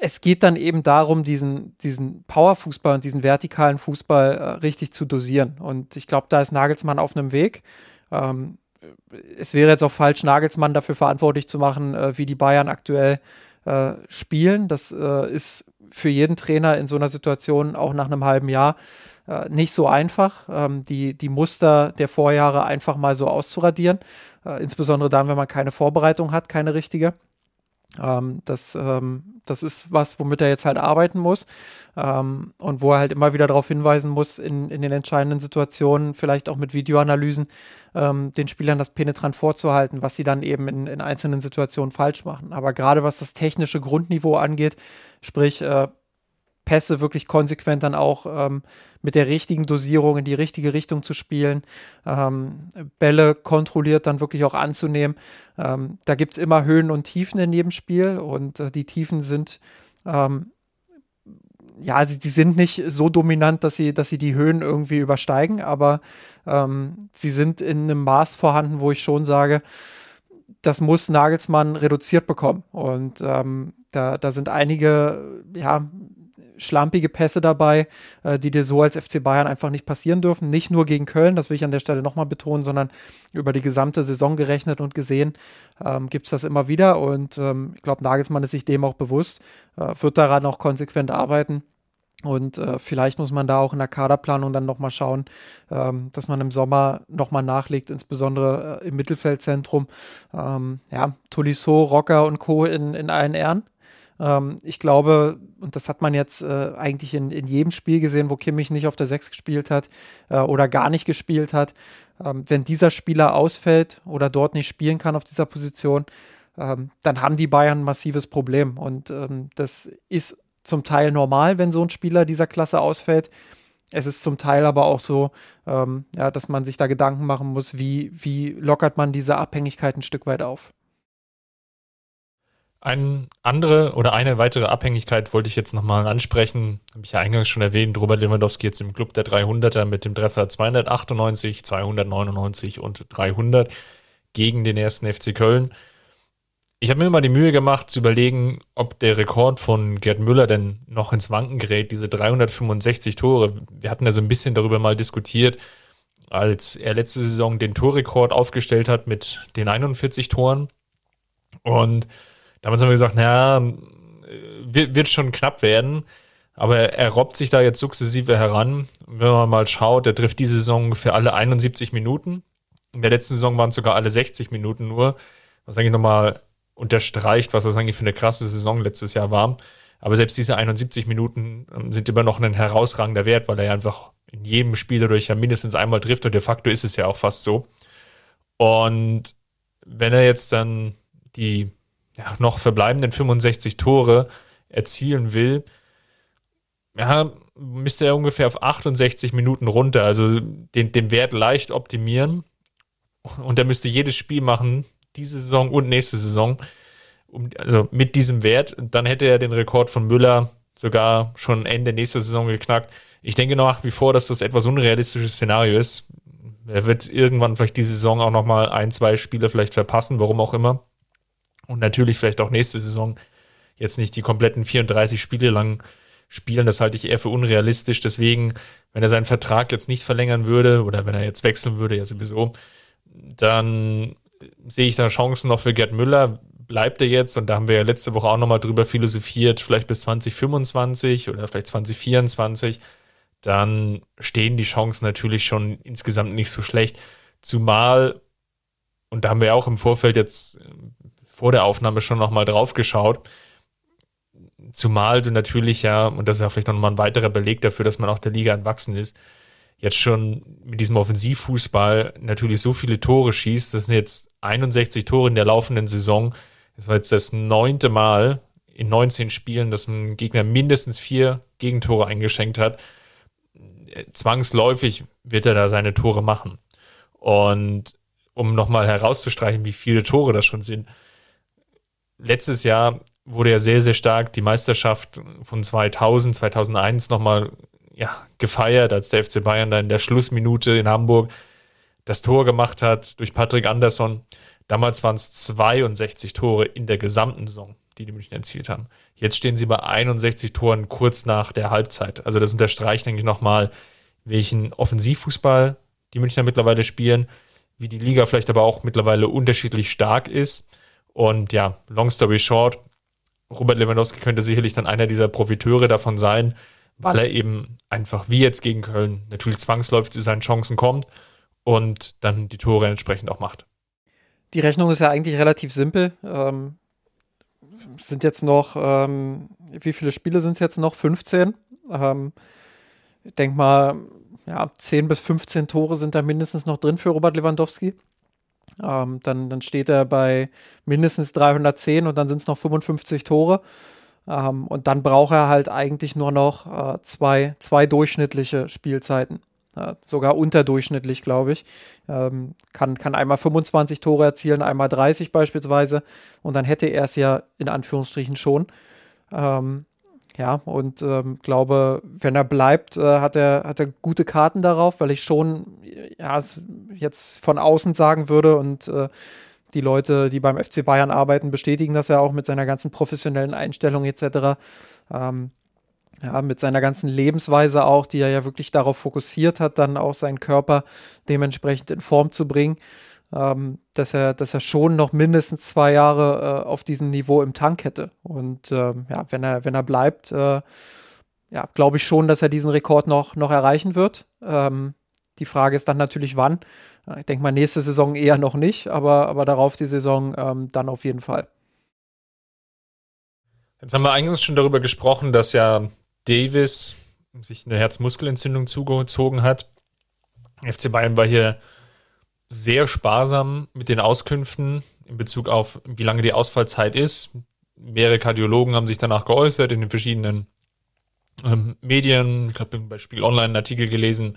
es geht dann eben darum, diesen, diesen Powerfußball und diesen vertikalen Fußball äh, richtig zu dosieren. Und ich glaube, da ist Nagelsmann auf einem Weg. Ähm, es wäre jetzt auch falsch, Nagelsmann dafür verantwortlich zu machen, äh, wie die Bayern aktuell äh, spielen. Das äh, ist für jeden Trainer in so einer Situation auch nach einem halben Jahr äh, nicht so einfach, ähm, die, die Muster der Vorjahre einfach mal so auszuradieren. Äh, insbesondere dann, wenn man keine Vorbereitung hat, keine richtige. Ähm, das, ähm, das ist was, womit er jetzt halt arbeiten muss ähm, und wo er halt immer wieder darauf hinweisen muss, in, in den entscheidenden Situationen, vielleicht auch mit Videoanalysen, ähm, den Spielern das penetrant vorzuhalten, was sie dann eben in, in einzelnen Situationen falsch machen. Aber gerade was das technische Grundniveau angeht, sprich äh, Pässe wirklich konsequent dann auch ähm, mit der richtigen Dosierung in die richtige Richtung zu spielen, ähm, Bälle kontrolliert dann wirklich auch anzunehmen. Ähm, da gibt es immer Höhen und Tiefen in jedem Spiel und äh, die Tiefen sind ähm, ja, sie, die sind nicht so dominant, dass sie, dass sie die Höhen irgendwie übersteigen, aber ähm, sie sind in einem Maß vorhanden, wo ich schon sage, das muss Nagelsmann reduziert bekommen. Und ähm, da, da sind einige, ja, schlampige Pässe dabei, äh, die dir so als FC Bayern einfach nicht passieren dürfen. Nicht nur gegen Köln, das will ich an der Stelle nochmal betonen, sondern über die gesamte Saison gerechnet und gesehen ähm, gibt es das immer wieder. Und ähm, ich glaube, Nagelsmann ist sich dem auch bewusst, äh, wird daran auch konsequent arbeiten. Und äh, vielleicht muss man da auch in der Kaderplanung dann nochmal schauen, ähm, dass man im Sommer nochmal nachlegt, insbesondere äh, im Mittelfeldzentrum. Ähm, ja, Tolisso, Rocker und Co. in, in allen Ehren. Ähm, ich glaube, und das hat man jetzt äh, eigentlich in, in jedem Spiel gesehen, wo Kimmich nicht auf der 6 gespielt hat äh, oder gar nicht gespielt hat, ähm, wenn dieser Spieler ausfällt oder dort nicht spielen kann auf dieser Position, ähm, dann haben die Bayern ein massives Problem. Und ähm, das ist zum Teil normal, wenn so ein Spieler dieser Klasse ausfällt. Es ist zum Teil aber auch so, ähm, ja, dass man sich da Gedanken machen muss, wie, wie lockert man diese Abhängigkeit ein Stück weit auf. Eine andere oder eine weitere Abhängigkeit wollte ich jetzt nochmal ansprechen. Habe ich ja eingangs schon erwähnt. Robert Lewandowski jetzt im Club der 300er mit dem Treffer 298, 299 und 300 gegen den ersten FC Köln. Ich habe mir mal die Mühe gemacht zu überlegen, ob der Rekord von Gerd Müller denn noch ins Wanken gerät, diese 365 Tore. Wir hatten ja so ein bisschen darüber mal diskutiert, als er letzte Saison den Torrekord aufgestellt hat mit den 41 Toren. Und Damals haben wir gesagt, naja, wird, wird schon knapp werden. Aber er robbt sich da jetzt sukzessive heran. Wenn man mal schaut, er trifft diese Saison ungefähr alle 71 Minuten. In der letzten Saison waren es sogar alle 60 Minuten nur, was eigentlich nochmal unterstreicht, was das eigentlich für eine krasse Saison letztes Jahr war. Aber selbst diese 71 Minuten ähm, sind immer noch ein herausragender Wert, weil er ja einfach in jedem Spiel dadurch ja mindestens einmal trifft und de facto ist es ja auch fast so. Und wenn er jetzt dann die ja, noch verbleibenden 65 Tore erzielen will, ja, müsste er ungefähr auf 68 Minuten runter, also den, den Wert leicht optimieren. Und er müsste jedes Spiel machen, diese Saison und nächste Saison, um, also mit diesem Wert. Dann hätte er den Rekord von Müller sogar schon Ende nächster Saison geknackt. Ich denke nach wie vor, dass das etwas unrealistisches Szenario ist. Er wird irgendwann vielleicht diese Saison auch nochmal ein, zwei Spiele vielleicht verpassen, warum auch immer und natürlich vielleicht auch nächste Saison jetzt nicht die kompletten 34 Spiele lang spielen. Das halte ich eher für unrealistisch. Deswegen, wenn er seinen Vertrag jetzt nicht verlängern würde oder wenn er jetzt wechseln würde, ja sowieso, dann sehe ich da Chancen noch für Gerd Müller. Bleibt er jetzt, und da haben wir ja letzte Woche auch nochmal drüber philosophiert, vielleicht bis 2025 oder vielleicht 2024, dann stehen die Chancen natürlich schon insgesamt nicht so schlecht. Zumal, und da haben wir auch im Vorfeld jetzt vor der Aufnahme schon nochmal drauf geschaut. Zumal du natürlich ja, und das ist ja vielleicht nochmal ein weiterer Beleg dafür, dass man auch der Liga entwachsen ist, jetzt schon mit diesem Offensivfußball natürlich so viele Tore schießt. Das sind jetzt 61 Tore in der laufenden Saison. Das war jetzt das neunte Mal in 19 Spielen, dass ein Gegner mindestens vier Gegentore eingeschenkt hat. Zwangsläufig wird er da seine Tore machen. Und um nochmal herauszustreichen, wie viele Tore das schon sind, letztes Jahr wurde ja sehr, sehr stark die Meisterschaft von 2000, 2001 nochmal ja, gefeiert, als der FC Bayern da in der Schlussminute in Hamburg das Tor gemacht hat durch Patrick Andersson. Damals waren es 62 Tore in der gesamten Saison, die die München erzielt haben. Jetzt stehen sie bei 61 Toren kurz nach der Halbzeit. Also das unterstreicht, denke ich, nochmal, welchen Offensivfußball die Münchner mittlerweile spielen, wie die Liga vielleicht aber auch mittlerweile unterschiedlich stark ist und ja, long story short, Robert Lewandowski könnte sicherlich dann einer dieser Profiteure davon sein, weil er eben einfach wie jetzt gegen Köln natürlich zwangsläufig zu seinen Chancen kommt und dann die Tore entsprechend auch macht. Die Rechnung ist ja eigentlich relativ simpel. Ähm, sind jetzt noch, ähm, wie viele Spiele sind es jetzt noch? 15. Ähm, ich denke mal, ja, 10 bis 15 Tore sind da mindestens noch drin für Robert Lewandowski. Ähm, dann, dann steht er bei mindestens 310 und dann sind es noch 55 Tore. Ähm, und dann braucht er halt eigentlich nur noch äh, zwei, zwei durchschnittliche Spielzeiten. Äh, sogar unterdurchschnittlich, glaube ich. Ähm, kann, kann einmal 25 Tore erzielen, einmal 30 beispielsweise. Und dann hätte er es ja in Anführungsstrichen schon. Ähm, ja, und ähm, glaube, wenn er bleibt, äh, hat, er, hat er gute Karten darauf, weil ich schon ja, jetzt von außen sagen würde und äh, die Leute, die beim FC Bayern arbeiten, bestätigen das ja auch mit seiner ganzen professionellen Einstellung etc. Ähm, ja, mit seiner ganzen Lebensweise auch, die er ja wirklich darauf fokussiert hat, dann auch seinen Körper dementsprechend in Form zu bringen, ähm, dass er, dass er schon noch mindestens zwei Jahre äh, auf diesem Niveau im Tank hätte. Und ähm, ja, wenn er, wenn er bleibt, äh, ja, glaube ich schon, dass er diesen Rekord noch, noch erreichen wird. Ähm, die Frage ist dann natürlich, wann. Ich denke mal, nächste Saison eher noch nicht, aber, aber darauf die Saison ähm, dann auf jeden Fall. Jetzt haben wir eingangs schon darüber gesprochen, dass ja Davis sich eine Herzmuskelentzündung zugezogen hat. FC Bayern war hier sehr sparsam mit den Auskünften in Bezug auf, wie lange die Ausfallzeit ist. Mehrere Kardiologen haben sich danach geäußert in den verschiedenen ähm, Medien. Ich habe bei Spiel Online einen Artikel gelesen.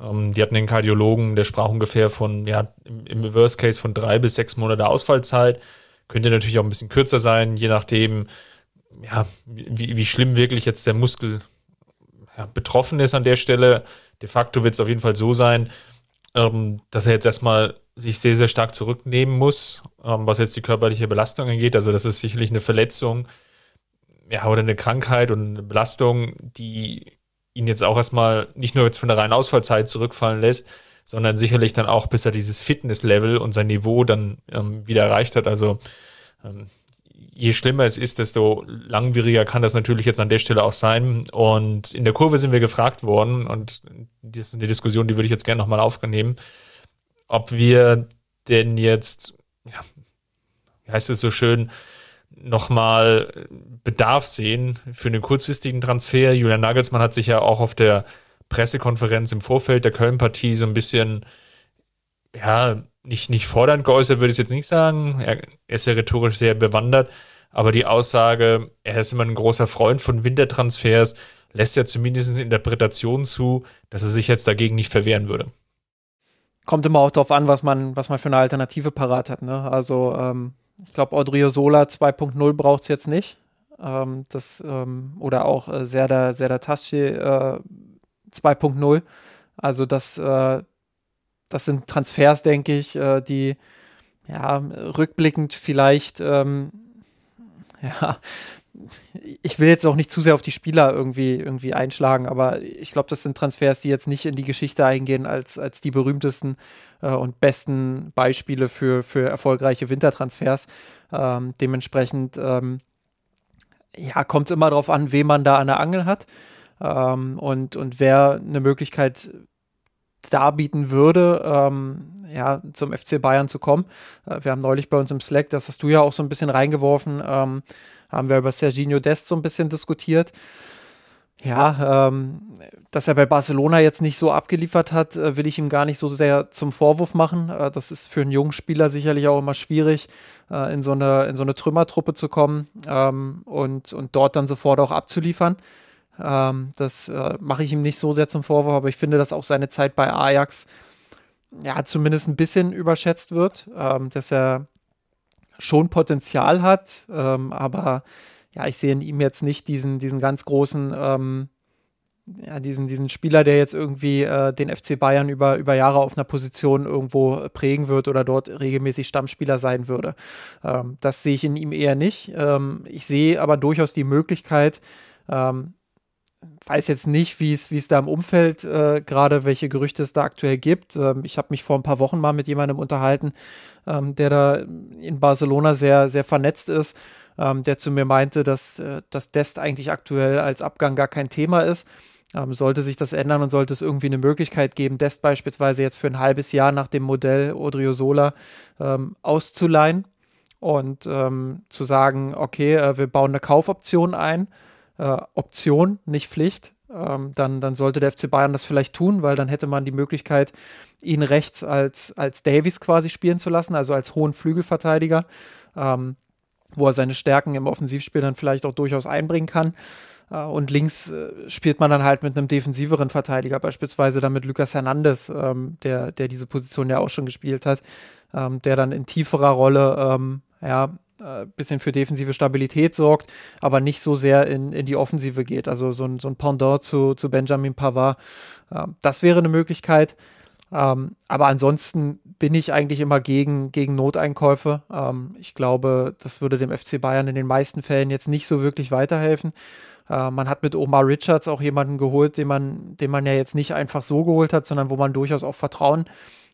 Ähm, die hatten den Kardiologen, der sprach ungefähr von, ja, im, im Worst Case von drei bis sechs Monate Ausfallzeit. Könnte natürlich auch ein bisschen kürzer sein, je nachdem, ja, wie, wie schlimm wirklich jetzt der Muskel ja, betroffen ist an der Stelle. De facto wird es auf jeden Fall so sein, ähm, dass er jetzt erstmal sich sehr, sehr stark zurücknehmen muss, ähm, was jetzt die körperliche Belastung angeht. Also das ist sicherlich eine Verletzung ja, oder eine Krankheit und eine Belastung, die ihn jetzt auch erstmal nicht nur jetzt von der reinen Ausfallzeit zurückfallen lässt, sondern sicherlich dann auch, bis er dieses Fitnesslevel und sein Niveau dann ähm, wieder erreicht hat. Also ähm, je schlimmer es ist, desto langwieriger kann das natürlich jetzt an der Stelle auch sein. Und in der Kurve sind wir gefragt worden, und das ist eine Diskussion, die würde ich jetzt gerne nochmal aufnehmen, ob wir denn jetzt, ja, wie heißt es so schön, nochmal Bedarf sehen für einen kurzfristigen Transfer. Julian Nagelsmann hat sich ja auch auf der Pressekonferenz im Vorfeld der Köln-Partie so ein bisschen, ja, nicht, nicht fordernd geäußert, würde ich jetzt nicht sagen. Er, er ist ja rhetorisch sehr bewandert. Aber die Aussage, er ist immer ein großer Freund von Wintertransfers, lässt ja zumindest Interpretation zu, dass er sich jetzt dagegen nicht verwehren würde. Kommt immer auch darauf an, was man, was man für eine Alternative parat hat. Ne? Also ähm, ich glaube, Odriozola 2.0 braucht es jetzt nicht. Ähm, das, ähm, oder auch äh, Serda, Serda Taschi äh, 2.0. Also das, äh, das sind Transfers, denke ich, äh, die ja, rückblickend vielleicht, ähm, ja, ich will jetzt auch nicht zu sehr auf die Spieler irgendwie, irgendwie einschlagen, aber ich glaube, das sind Transfers, die jetzt nicht in die Geschichte eingehen als, als die berühmtesten äh, und besten Beispiele für, für erfolgreiche Wintertransfers. Ähm, dementsprechend, ähm, ja, kommt es immer darauf an, wen man da an der Angel hat ähm, und, und wer eine Möglichkeit darbieten würde, ähm, ja, zum FC Bayern zu kommen. Äh, wir haben neulich bei uns im Slack, das hast du ja auch so ein bisschen reingeworfen, ähm, haben wir über Serginho Dest so ein bisschen diskutiert. Ja, ähm, dass er bei Barcelona jetzt nicht so abgeliefert hat, äh, will ich ihm gar nicht so sehr zum Vorwurf machen. Äh, das ist für einen jungen Spieler sicherlich auch immer schwierig, in, so eine, in so eine Trümmertruppe zu kommen ähm, und, und dort dann sofort auch abzuliefern. Ähm, das äh, mache ich ihm nicht so sehr zum Vorwurf, aber ich finde, dass auch seine Zeit bei Ajax ja zumindest ein bisschen überschätzt wird, ähm, dass er schon Potenzial hat, ähm, aber ja, ich sehe in ihm jetzt nicht diesen, diesen ganz großen, ähm, ja, diesen, diesen Spieler, der jetzt irgendwie äh, den FC Bayern über, über Jahre auf einer Position irgendwo prägen wird oder dort regelmäßig Stammspieler sein würde. Ähm, das sehe ich in ihm eher nicht. Ähm, ich sehe aber durchaus die Möglichkeit, ähm, weiß jetzt nicht, wie es, wie es da im Umfeld äh, gerade, welche Gerüchte es da aktuell gibt. Ähm, ich habe mich vor ein paar Wochen mal mit jemandem unterhalten, ähm, der da in Barcelona sehr, sehr vernetzt ist, ähm, der zu mir meinte, dass äh, das Dest eigentlich aktuell als Abgang gar kein Thema ist. Ähm, sollte sich das ändern und sollte es irgendwie eine Möglichkeit geben, Dest beispielsweise jetzt für ein halbes Jahr nach dem Modell Odriozola ähm, auszuleihen und ähm, zu sagen, okay, äh, wir bauen eine Kaufoption ein äh, Option, nicht Pflicht, ähm, dann, dann sollte der FC Bayern das vielleicht tun, weil dann hätte man die Möglichkeit, ihn rechts als, als Davies quasi spielen zu lassen, also als hohen Flügelverteidiger, ähm, wo er seine Stärken im Offensivspiel dann vielleicht auch durchaus einbringen kann. Äh, und links äh, spielt man dann halt mit einem defensiveren Verteidiger, beispielsweise dann mit Lucas Hernandez, ähm, der, der diese Position ja auch schon gespielt hat, ähm, der dann in tieferer Rolle ähm, ja, äh, bisschen für defensive Stabilität sorgt, aber nicht so sehr in, in die Offensive geht. Also so ein, so ein Pendant zu, zu Benjamin Pavard. Äh, das wäre eine Möglichkeit. Ähm, aber ansonsten bin ich eigentlich immer gegen, gegen Noteinkäufe. Ähm, ich glaube, das würde dem FC Bayern in den meisten Fällen jetzt nicht so wirklich weiterhelfen. Äh, man hat mit Omar Richards auch jemanden geholt, den man, den man ja jetzt nicht einfach so geholt hat, sondern wo man durchaus auch Vertrauen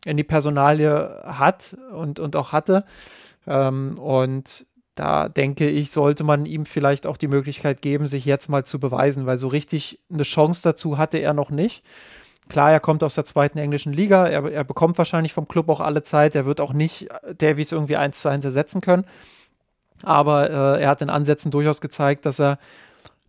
in die Personalie hat und, und auch hatte. Ähm, und da denke ich, sollte man ihm vielleicht auch die Möglichkeit geben, sich jetzt mal zu beweisen, weil so richtig eine Chance dazu hatte er noch nicht. Klar, er kommt aus der zweiten englischen Liga, er, er bekommt wahrscheinlich vom Club auch alle Zeit, er wird auch nicht Davies irgendwie eins zu eins ersetzen können. Aber äh, er hat in Ansätzen durchaus gezeigt, dass er,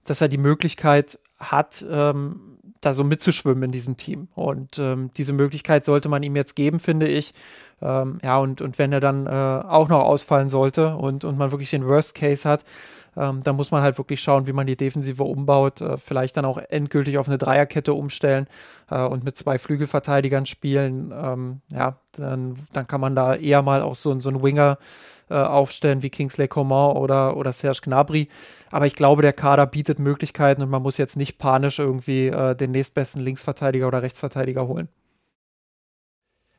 dass er die Möglichkeit hat, ähm, da so mitzuschwimmen in diesem Team. Und ähm, diese Möglichkeit sollte man ihm jetzt geben, finde ich. Ähm, ja, und, und wenn er dann äh, auch noch ausfallen sollte und, und man wirklich den Worst Case hat, ähm, dann muss man halt wirklich schauen, wie man die Defensive umbaut. Äh, vielleicht dann auch endgültig auf eine Dreierkette umstellen äh, und mit zwei Flügelverteidigern spielen. Ähm, ja, dann, dann kann man da eher mal auch so, so einen Winger äh, aufstellen wie Kingsley Coman oder, oder Serge Gnabry. Aber ich glaube, der Kader bietet Möglichkeiten und man muss jetzt nicht panisch irgendwie äh, den nächstbesten Linksverteidiger oder Rechtsverteidiger holen.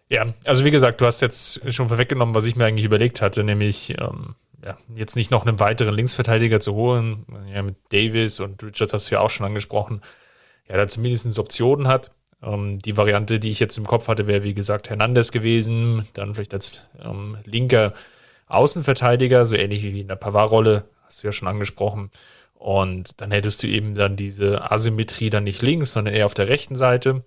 Ja, also wie gesagt, du hast jetzt schon vorweggenommen, was ich mir eigentlich überlegt hatte, nämlich ähm, ja, jetzt nicht noch einen weiteren Linksverteidiger zu holen. Ja, mit Davis und Richards hast du ja auch schon angesprochen. Ja, da zumindest Optionen hat. Ähm, die Variante, die ich jetzt im Kopf hatte, wäre wie gesagt Hernandez gewesen. Dann vielleicht als ähm, linker Außenverteidiger, so ähnlich wie in der Pavard-Rolle, hast du ja schon angesprochen. Und dann hättest du eben dann diese Asymmetrie dann nicht links, sondern eher auf der rechten Seite.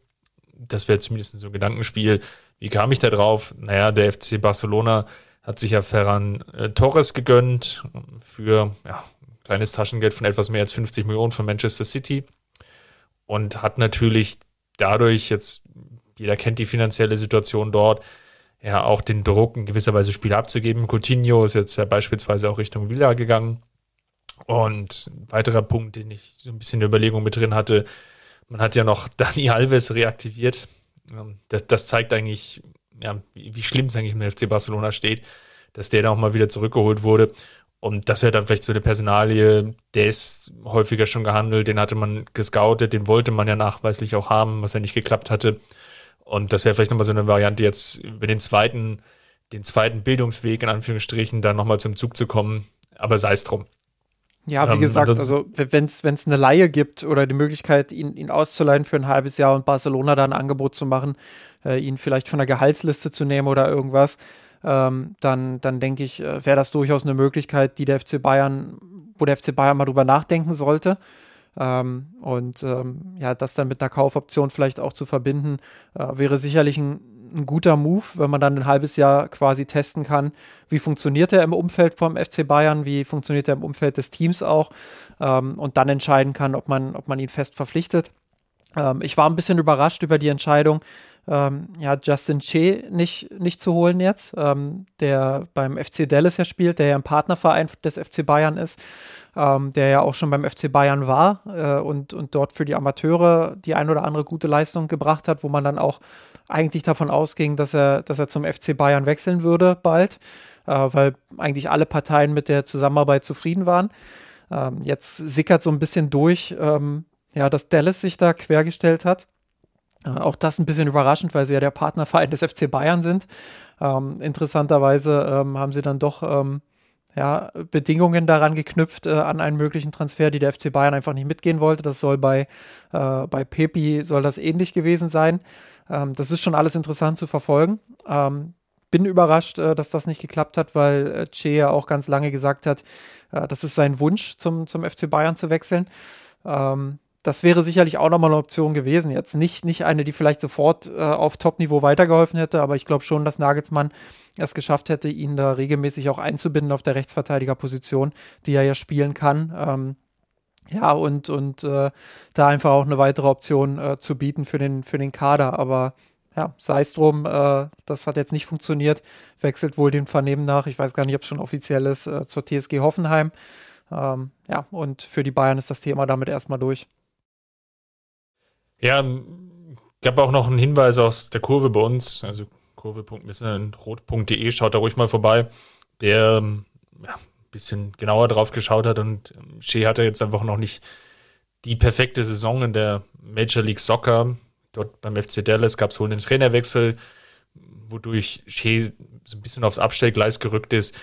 Das wäre zumindest so ein Gedankenspiel. Wie kam ich da drauf? Naja, der FC Barcelona hat sich ja Ferran äh, Torres gegönnt für ja, ein kleines Taschengeld von etwas mehr als 50 Millionen von Manchester City und hat natürlich dadurch jetzt, jeder kennt die finanzielle Situation dort, ja auch den Druck, in gewisser Weise Spiele abzugeben. Coutinho ist jetzt ja beispielsweise auch Richtung Villa gegangen. Und ein weiterer Punkt, den ich so ein bisschen in der Überlegung mit drin hatte, man hat ja noch Dani Alves reaktiviert. Ähm, das, das zeigt eigentlich, ja, wie schlimm es eigentlich im FC Barcelona steht, dass der dann auch mal wieder zurückgeholt wurde. Und das wäre dann vielleicht so eine Personalie, der ist häufiger schon gehandelt, den hatte man gescoutet, den wollte man ja nachweislich auch haben, was ja nicht geklappt hatte. Und das wäre vielleicht nochmal so eine Variante, jetzt über den zweiten, den zweiten Bildungsweg in Anführungsstrichen dann nochmal zum Zug zu kommen. Aber sei es drum. Ja, wie ähm, gesagt, also wenn es eine Laie gibt oder die Möglichkeit, ihn, ihn auszuleihen für ein halbes Jahr und Barcelona da ein Angebot zu machen, äh, ihn vielleicht von der Gehaltsliste zu nehmen oder irgendwas, ähm, dann, dann denke ich, äh, wäre das durchaus eine Möglichkeit, die der FC Bayern, wo der FC Bayern mal drüber nachdenken sollte. Ähm, und ähm, ja, das dann mit einer Kaufoption vielleicht auch zu verbinden, äh, wäre sicherlich ein, ein, guter Move, wenn man dann ein halbes Jahr quasi testen kann, wie funktioniert er im Umfeld vom FC Bayern, wie funktioniert er im Umfeld des Teams auch? Ähm, und dann entscheiden kann, ob man, ob man ihn fest verpflichtet. Ähm, ich war ein bisschen überrascht über die Entscheidung, ähm, ja, Justin Che nicht, nicht zu holen jetzt, ähm, der beim FC Dallas ja spielt, der ja ein Partnerverein des FC Bayern ist, ähm, der ja auch schon beim FC Bayern war äh, und, und dort für die Amateure die ein oder andere gute Leistung gebracht hat, wo man dann auch eigentlich davon ausging, dass er, dass er zum FC Bayern wechseln würde bald, äh, weil eigentlich alle Parteien mit der Zusammenarbeit zufrieden waren. Ähm, jetzt sickert so ein bisschen durch, ähm, ja, dass Dallas sich da quergestellt hat auch das ein bisschen überraschend, weil sie ja der Partnerverein des FC Bayern sind. Ähm, interessanterweise ähm, haben sie dann doch ähm, ja, Bedingungen daran geknüpft äh, an einen möglichen Transfer, die der FC Bayern einfach nicht mitgehen wollte. Das soll bei, äh, bei Pepi soll das ähnlich gewesen sein. Ähm, das ist schon alles interessant zu verfolgen. Ähm, bin überrascht, äh, dass das nicht geklappt hat, weil äh, Che ja auch ganz lange gesagt hat, äh, das ist sein Wunsch, zum, zum FC Bayern zu wechseln. Ähm, das wäre sicherlich auch nochmal eine Option gewesen. Jetzt nicht, nicht eine, die vielleicht sofort äh, auf Top-Niveau weitergeholfen hätte, aber ich glaube schon, dass Nagelsmann es geschafft hätte, ihn da regelmäßig auch einzubinden auf der Rechtsverteidigerposition, die er ja spielen kann. Ähm, ja, und, und äh, da einfach auch eine weitere Option äh, zu bieten für den, für den Kader. Aber ja, sei es drum, äh, das hat jetzt nicht funktioniert. Wechselt wohl den Vernehmen nach. Ich weiß gar nicht, ob es schon offiziell ist, äh, zur TSG Hoffenheim. Ähm, ja, und für die Bayern ist das Thema damit erstmal durch. Ja, gab auch noch einen Hinweis aus der Kurve bei uns, also kurve.missenrot.de, schaut da ruhig mal vorbei, der ja, ein bisschen genauer drauf geschaut hat und Shea hatte jetzt einfach noch nicht die perfekte Saison in der Major League Soccer dort beim FC Dallas gab es wohl einen Trainerwechsel, wodurch Shea so ein bisschen aufs Abstellgleis gerückt ist.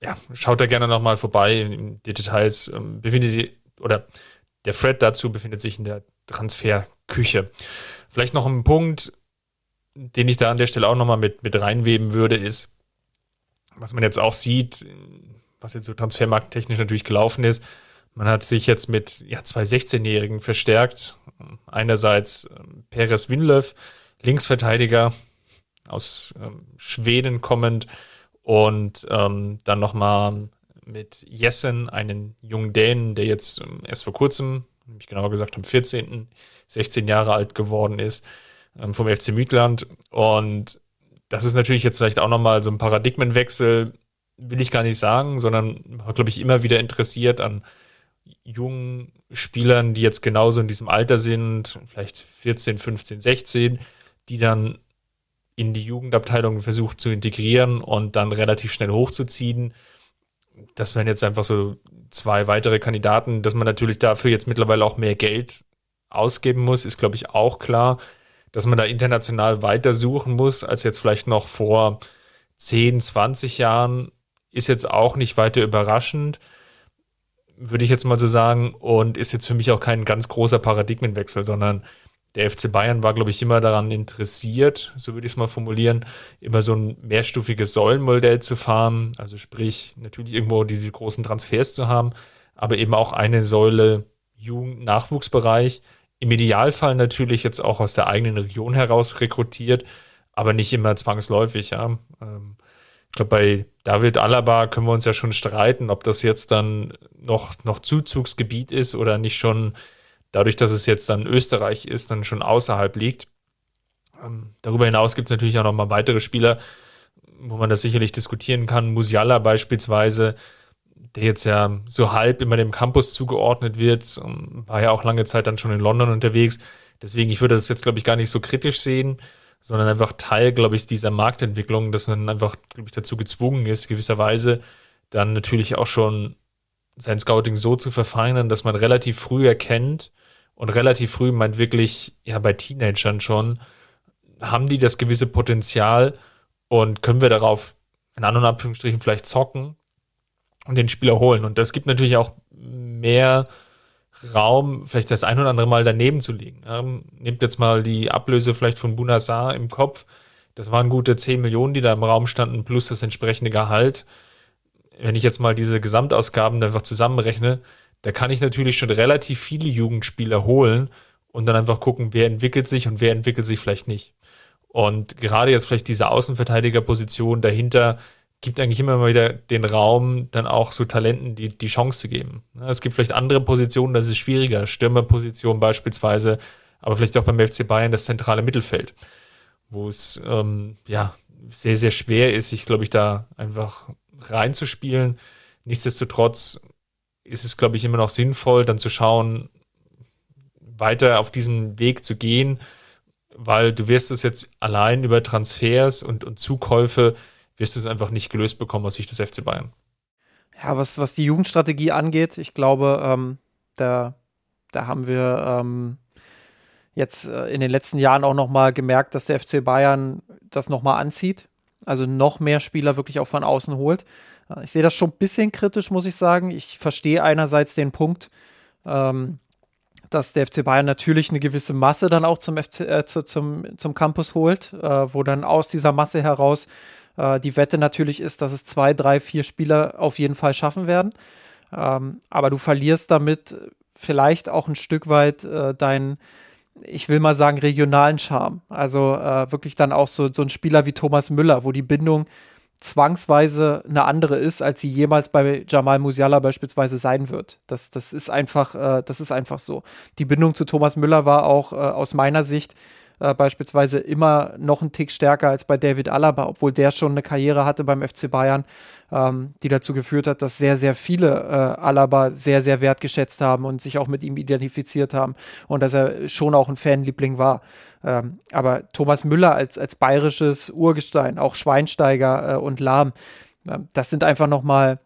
Ja, schaut da gerne nochmal vorbei. Die Details ähm, befindet oder der Thread dazu befindet sich in der Transferküche. Vielleicht noch ein Punkt, den ich da an der Stelle auch nochmal mit, mit reinweben würde, ist, was man jetzt auch sieht, was jetzt so transfermarkttechnisch natürlich gelaufen ist, man hat sich jetzt mit ja, zwei 16-Jährigen verstärkt. Einerseits ähm, Perez Winlöf, Linksverteidiger aus ähm, Schweden kommend und ähm, dann nochmal mit Jessen, einen jungen Dänen, der jetzt ähm, erst vor kurzem, nämlich genauer gesagt am 14., 16 Jahre alt geworden ist, ähm, vom FC Mütland. Und das ist natürlich jetzt vielleicht auch nochmal so ein Paradigmenwechsel, will ich gar nicht sagen, sondern glaube ich immer wieder interessiert an jungen Spielern, die jetzt genauso in diesem Alter sind, vielleicht 14, 15, 16, die dann in die Jugendabteilung versucht zu integrieren und dann relativ schnell hochzuziehen. Das wären jetzt einfach so zwei weitere Kandidaten, dass man natürlich dafür jetzt mittlerweile auch mehr Geld ausgeben muss, ist glaube ich auch klar, dass man da international weiter suchen muss als jetzt vielleicht noch vor 10, 20 Jahren, ist jetzt auch nicht weiter überraschend würde ich jetzt mal so sagen, und ist jetzt für mich auch kein ganz großer Paradigmenwechsel, sondern der FC Bayern war, glaube ich, immer daran interessiert, so würde ich es mal formulieren, immer so ein mehrstufiges Säulenmodell zu fahren. Also sprich, natürlich irgendwo diese großen Transfers zu haben, aber eben auch eine Säule Jugend-Nachwuchsbereich. Im Idealfall natürlich jetzt auch aus der eigenen Region heraus rekrutiert, aber nicht immer zwangsläufig. Ja. Ähm, ich glaube, bei David Alaba können wir uns ja schon streiten, ob das jetzt dann noch, noch Zuzugsgebiet ist oder nicht schon dadurch, dass es jetzt dann Österreich ist, dann schon außerhalb liegt. Ähm, darüber hinaus gibt es natürlich auch noch mal weitere Spieler, wo man das sicherlich diskutieren kann. Musiala beispielsweise, der jetzt ja so halb immer dem Campus zugeordnet wird, ähm, war ja auch lange Zeit dann schon in London unterwegs. Deswegen, ich würde das jetzt, glaube ich, gar nicht so kritisch sehen sondern einfach Teil, glaube ich, dieser Marktentwicklung, dass man einfach, glaube ich, dazu gezwungen ist, gewisserweise dann natürlich auch schon sein Scouting so zu verfeinern, dass man relativ früh erkennt und relativ früh meint wirklich, ja, bei Teenagern schon, haben die das gewisse Potenzial und können wir darauf in anderen Anführungsstrichen vielleicht zocken und den Spieler holen. Und das gibt natürlich auch mehr Raum, vielleicht das ein oder andere Mal daneben zu liegen. Ähm, nehmt jetzt mal die Ablöse vielleicht von Bunasar im Kopf. Das waren gute 10 Millionen, die da im Raum standen, plus das entsprechende Gehalt. Wenn ich jetzt mal diese Gesamtausgaben einfach zusammenrechne, da kann ich natürlich schon relativ viele Jugendspieler holen und dann einfach gucken, wer entwickelt sich und wer entwickelt sich vielleicht nicht. Und gerade jetzt vielleicht diese Außenverteidigerposition dahinter, gibt eigentlich immer mal wieder den Raum, dann auch so Talenten die, die Chance zu geben. Es gibt vielleicht andere Positionen, das ist schwieriger. Stürmerposition beispielsweise, aber vielleicht auch beim FC Bayern das zentrale Mittelfeld, wo es ähm, ja sehr, sehr schwer ist, sich, glaube ich, da einfach reinzuspielen. Nichtsdestotrotz ist es, glaube ich, immer noch sinnvoll, dann zu schauen, weiter auf diesem Weg zu gehen, weil du wirst es jetzt allein über Transfers und, und Zukäufe wirst du es einfach nicht gelöst bekommen aus Sicht des FC Bayern. Ja, was, was die Jugendstrategie angeht, ich glaube, ähm, da, da haben wir ähm, jetzt äh, in den letzten Jahren auch nochmal gemerkt, dass der FC Bayern das nochmal anzieht. Also noch mehr Spieler wirklich auch von außen holt. Ich sehe das schon ein bisschen kritisch, muss ich sagen. Ich verstehe einerseits den Punkt, ähm, dass der FC Bayern natürlich eine gewisse Masse dann auch zum, FC, äh, zu, zum, zum Campus holt, äh, wo dann aus dieser Masse heraus äh, die Wette natürlich ist, dass es zwei, drei, vier Spieler auf jeden Fall schaffen werden. Ähm, aber du verlierst damit vielleicht auch ein Stück weit äh, deinen, ich will mal sagen, regionalen Charme. Also äh, wirklich dann auch so, so ein Spieler wie Thomas Müller, wo die Bindung zwangsweise eine andere ist, als sie jemals bei Jamal Musiala beispielsweise sein wird. Das, das ist einfach, äh, das ist einfach so. Die Bindung zu Thomas Müller war auch äh, aus meiner Sicht äh, beispielsweise immer noch einen Tick stärker als bei David Alaba, obwohl der schon eine Karriere hatte beim FC Bayern, ähm, die dazu geführt hat, dass sehr, sehr viele äh, Alaba sehr, sehr wertgeschätzt haben und sich auch mit ihm identifiziert haben und dass er schon auch ein Fanliebling war. Ähm, aber Thomas Müller als, als bayerisches Urgestein, auch Schweinsteiger äh, und Lahm, äh, das sind einfach nochmal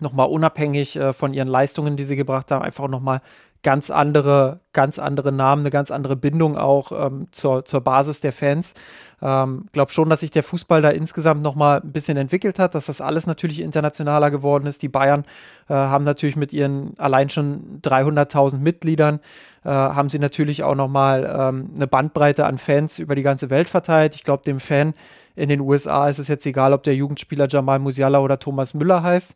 nochmal unabhängig äh, von ihren Leistungen, die sie gebracht haben, einfach nochmal ganz andere, ganz andere Namen, eine ganz andere Bindung auch ähm, zur, zur Basis der Fans. Ähm, glaube schon, dass sich der Fußball da insgesamt noch mal ein bisschen entwickelt hat, dass das alles natürlich internationaler geworden ist. Die Bayern äh, haben natürlich mit ihren allein schon 300.000 Mitgliedern äh, haben sie natürlich auch noch mal ähm, eine Bandbreite an Fans über die ganze Welt verteilt. Ich glaube, dem Fan in den USA ist es jetzt egal, ob der Jugendspieler Jamal Musiala oder Thomas Müller heißt.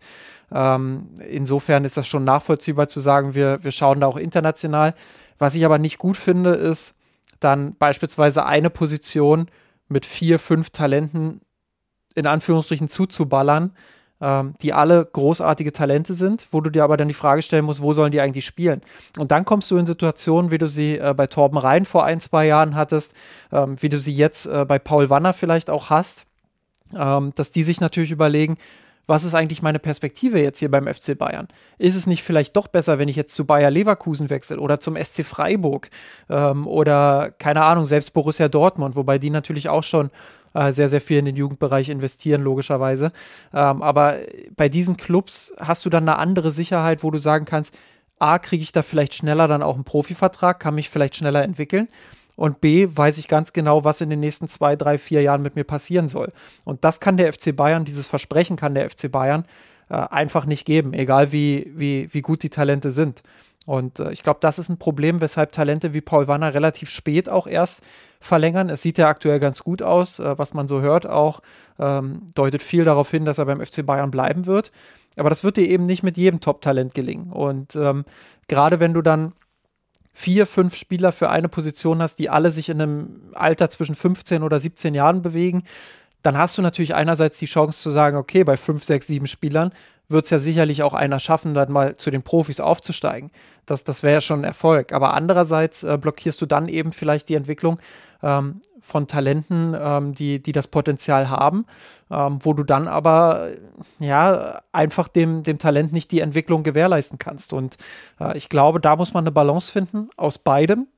Ähm, insofern ist das schon nachvollziehbar zu sagen, wir, wir schauen da auch international. Was ich aber nicht gut finde, ist dann beispielsweise eine Position mit vier, fünf Talenten in Anführungsstrichen zuzuballern, ähm, die alle großartige Talente sind, wo du dir aber dann die Frage stellen musst, wo sollen die eigentlich spielen? Und dann kommst du in Situationen, wie du sie äh, bei Torben Rhein vor ein, zwei Jahren hattest, ähm, wie du sie jetzt äh, bei Paul Wanner vielleicht auch hast, ähm, dass die sich natürlich überlegen, was ist eigentlich meine Perspektive jetzt hier beim FC Bayern? Ist es nicht vielleicht doch besser, wenn ich jetzt zu Bayer Leverkusen wechsle oder zum SC Freiburg ähm, oder keine Ahnung, selbst Borussia Dortmund, wobei die natürlich auch schon äh, sehr, sehr viel in den Jugendbereich investieren, logischerweise. Ähm, aber bei diesen Clubs hast du dann eine andere Sicherheit, wo du sagen kannst, A, kriege ich da vielleicht schneller dann auch einen Profivertrag, kann mich vielleicht schneller entwickeln und B, weiß ich ganz genau, was in den nächsten zwei, drei, vier Jahren mit mir passieren soll. Und das kann der FC Bayern, dieses Versprechen kann der FC Bayern äh, einfach nicht geben, egal wie, wie, wie gut die Talente sind. Und äh, ich glaube, das ist ein Problem, weshalb Talente wie Paul Wanner relativ spät auch erst verlängern. Es sieht ja aktuell ganz gut aus, äh, was man so hört auch, ähm, deutet viel darauf hin, dass er beim FC Bayern bleiben wird. Aber das wird dir eben nicht mit jedem Top-Talent gelingen. Und ähm, gerade wenn du dann vier, fünf Spieler für eine Position hast, die alle sich in einem Alter zwischen 15 oder 17 Jahren bewegen, dann hast du natürlich einerseits die Chance zu sagen, okay, bei fünf, sechs, sieben Spielern wird es ja sicherlich auch einer schaffen, dann mal zu den Profis aufzusteigen. Das, das wäre ja schon ein Erfolg. Aber andererseits äh, blockierst du dann eben vielleicht die Entwicklung ähm, von Talenten, ähm, die, die das Potenzial haben, ähm, wo du dann aber ja einfach dem, dem Talent nicht die Entwicklung gewährleisten kannst. Und äh, ich glaube, da muss man eine Balance finden aus beidem.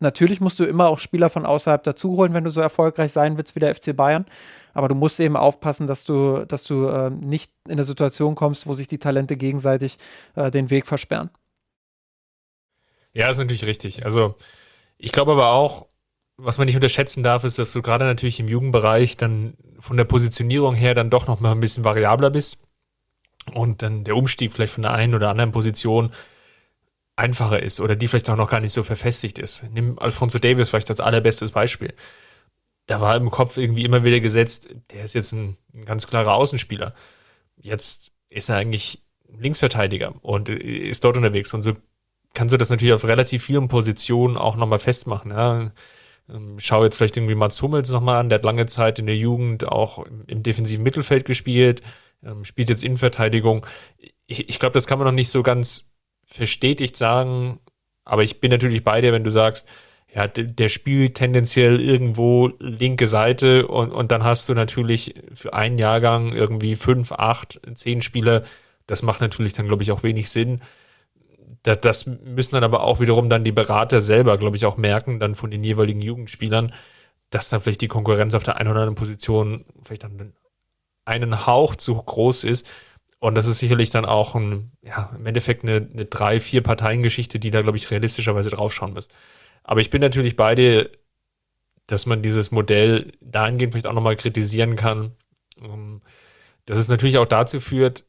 Natürlich musst du immer auch Spieler von außerhalb dazuholen, wenn du so erfolgreich sein willst wie der FC Bayern. Aber du musst eben aufpassen, dass du, dass du äh, nicht in eine Situation kommst, wo sich die Talente gegenseitig äh, den Weg versperren. Ja, ist natürlich richtig. Also ich glaube aber auch, was man nicht unterschätzen darf, ist, dass du gerade natürlich im Jugendbereich dann von der Positionierung her dann doch noch mal ein bisschen variabler bist und dann der Umstieg vielleicht von der einen oder anderen Position einfacher ist oder die vielleicht auch noch gar nicht so verfestigt ist. Nimm Alfonso Davis vielleicht als allerbestes Beispiel. Da war im Kopf irgendwie immer wieder gesetzt, der ist jetzt ein, ein ganz klarer Außenspieler. Jetzt ist er eigentlich Linksverteidiger und ist dort unterwegs und so kannst du das natürlich auf relativ vielen Positionen auch nochmal festmachen. Ja schau jetzt vielleicht irgendwie Mats Hummels nochmal an, der hat lange Zeit in der Jugend auch im, im defensiven Mittelfeld gespielt, ähm, spielt jetzt Innenverteidigung. Ich, ich glaube, das kann man noch nicht so ganz verstetigt sagen, aber ich bin natürlich bei dir, wenn du sagst, ja, der spielt tendenziell irgendwo linke Seite und, und dann hast du natürlich für einen Jahrgang irgendwie fünf, acht, zehn Spieler. Das macht natürlich dann, glaube ich, auch wenig Sinn das, das müssen dann aber auch wiederum dann die Berater selber, glaube ich, auch merken, dann von den jeweiligen Jugendspielern, dass dann vielleicht die Konkurrenz auf der einen oder anderen Position vielleicht dann einen Hauch zu groß ist. Und das ist sicherlich dann auch ein, ja, im Endeffekt eine, eine drei, vier Parteien-Geschichte, die da, glaube ich, realistischerweise draufschauen muss. Aber ich bin natürlich bei dir, dass man dieses Modell dahingehend vielleicht auch nochmal kritisieren kann, ähm, dass es natürlich auch dazu führt,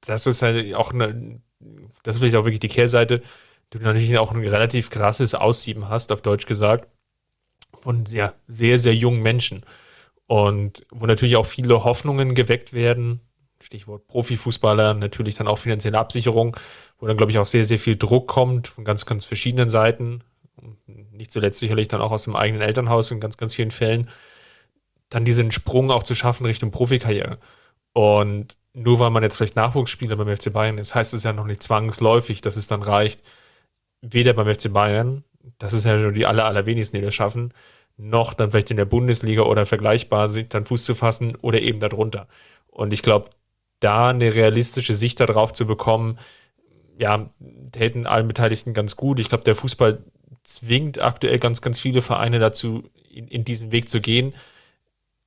dass es halt auch eine, das ist vielleicht auch wirklich die Kehrseite, du natürlich auch ein relativ krasses Aussieben hast, auf Deutsch gesagt, von sehr, sehr, sehr jungen Menschen. Und wo natürlich auch viele Hoffnungen geweckt werden, Stichwort Profifußballer, natürlich dann auch finanzielle Absicherung, wo dann, glaube ich, auch sehr, sehr viel Druck kommt von ganz, ganz verschiedenen Seiten. Nicht zuletzt sicherlich dann auch aus dem eigenen Elternhaus in ganz, ganz vielen Fällen. Dann diesen Sprung auch zu schaffen Richtung Profikarriere. Und nur weil man jetzt vielleicht Nachwuchsspieler beim FC Bayern ist, heißt es ja noch nicht zwangsläufig, dass es dann reicht, weder beim FC Bayern, das ist ja nur die aller, allerwenigsten, die das schaffen, noch dann vielleicht in der Bundesliga oder vergleichbar sind, dann Fuß zu fassen oder eben darunter. Und ich glaube, da eine realistische Sicht darauf zu bekommen, ja, täten allen Beteiligten ganz gut. Ich glaube, der Fußball zwingt aktuell ganz, ganz viele Vereine dazu, in, in diesen Weg zu gehen.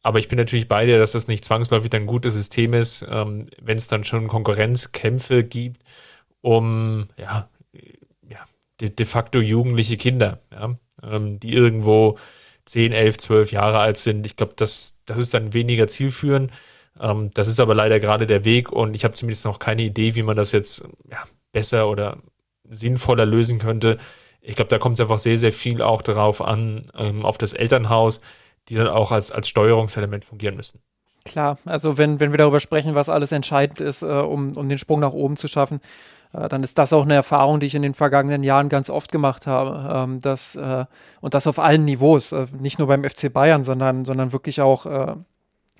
Aber ich bin natürlich bei dir, dass das nicht zwangsläufig ein gutes System ist, ähm, wenn es dann schon Konkurrenzkämpfe gibt, um ja, de, de facto jugendliche Kinder, ja, ähm, die irgendwo 10, 11, 12 Jahre alt sind. Ich glaube, das, das ist dann weniger zielführend. Ähm, das ist aber leider gerade der Weg und ich habe zumindest noch keine Idee, wie man das jetzt ja, besser oder sinnvoller lösen könnte. Ich glaube, da kommt es einfach sehr, sehr viel auch darauf an, ähm, auf das Elternhaus, die dann auch als, als Steuerungselement fungieren müssen. Klar, also wenn, wenn wir darüber sprechen, was alles entscheidend ist, äh, um, um den Sprung nach oben zu schaffen, äh, dann ist das auch eine Erfahrung, die ich in den vergangenen Jahren ganz oft gemacht habe. Ähm, dass, äh, und das auf allen Niveaus, äh, nicht nur beim FC Bayern, sondern, sondern wirklich auch äh,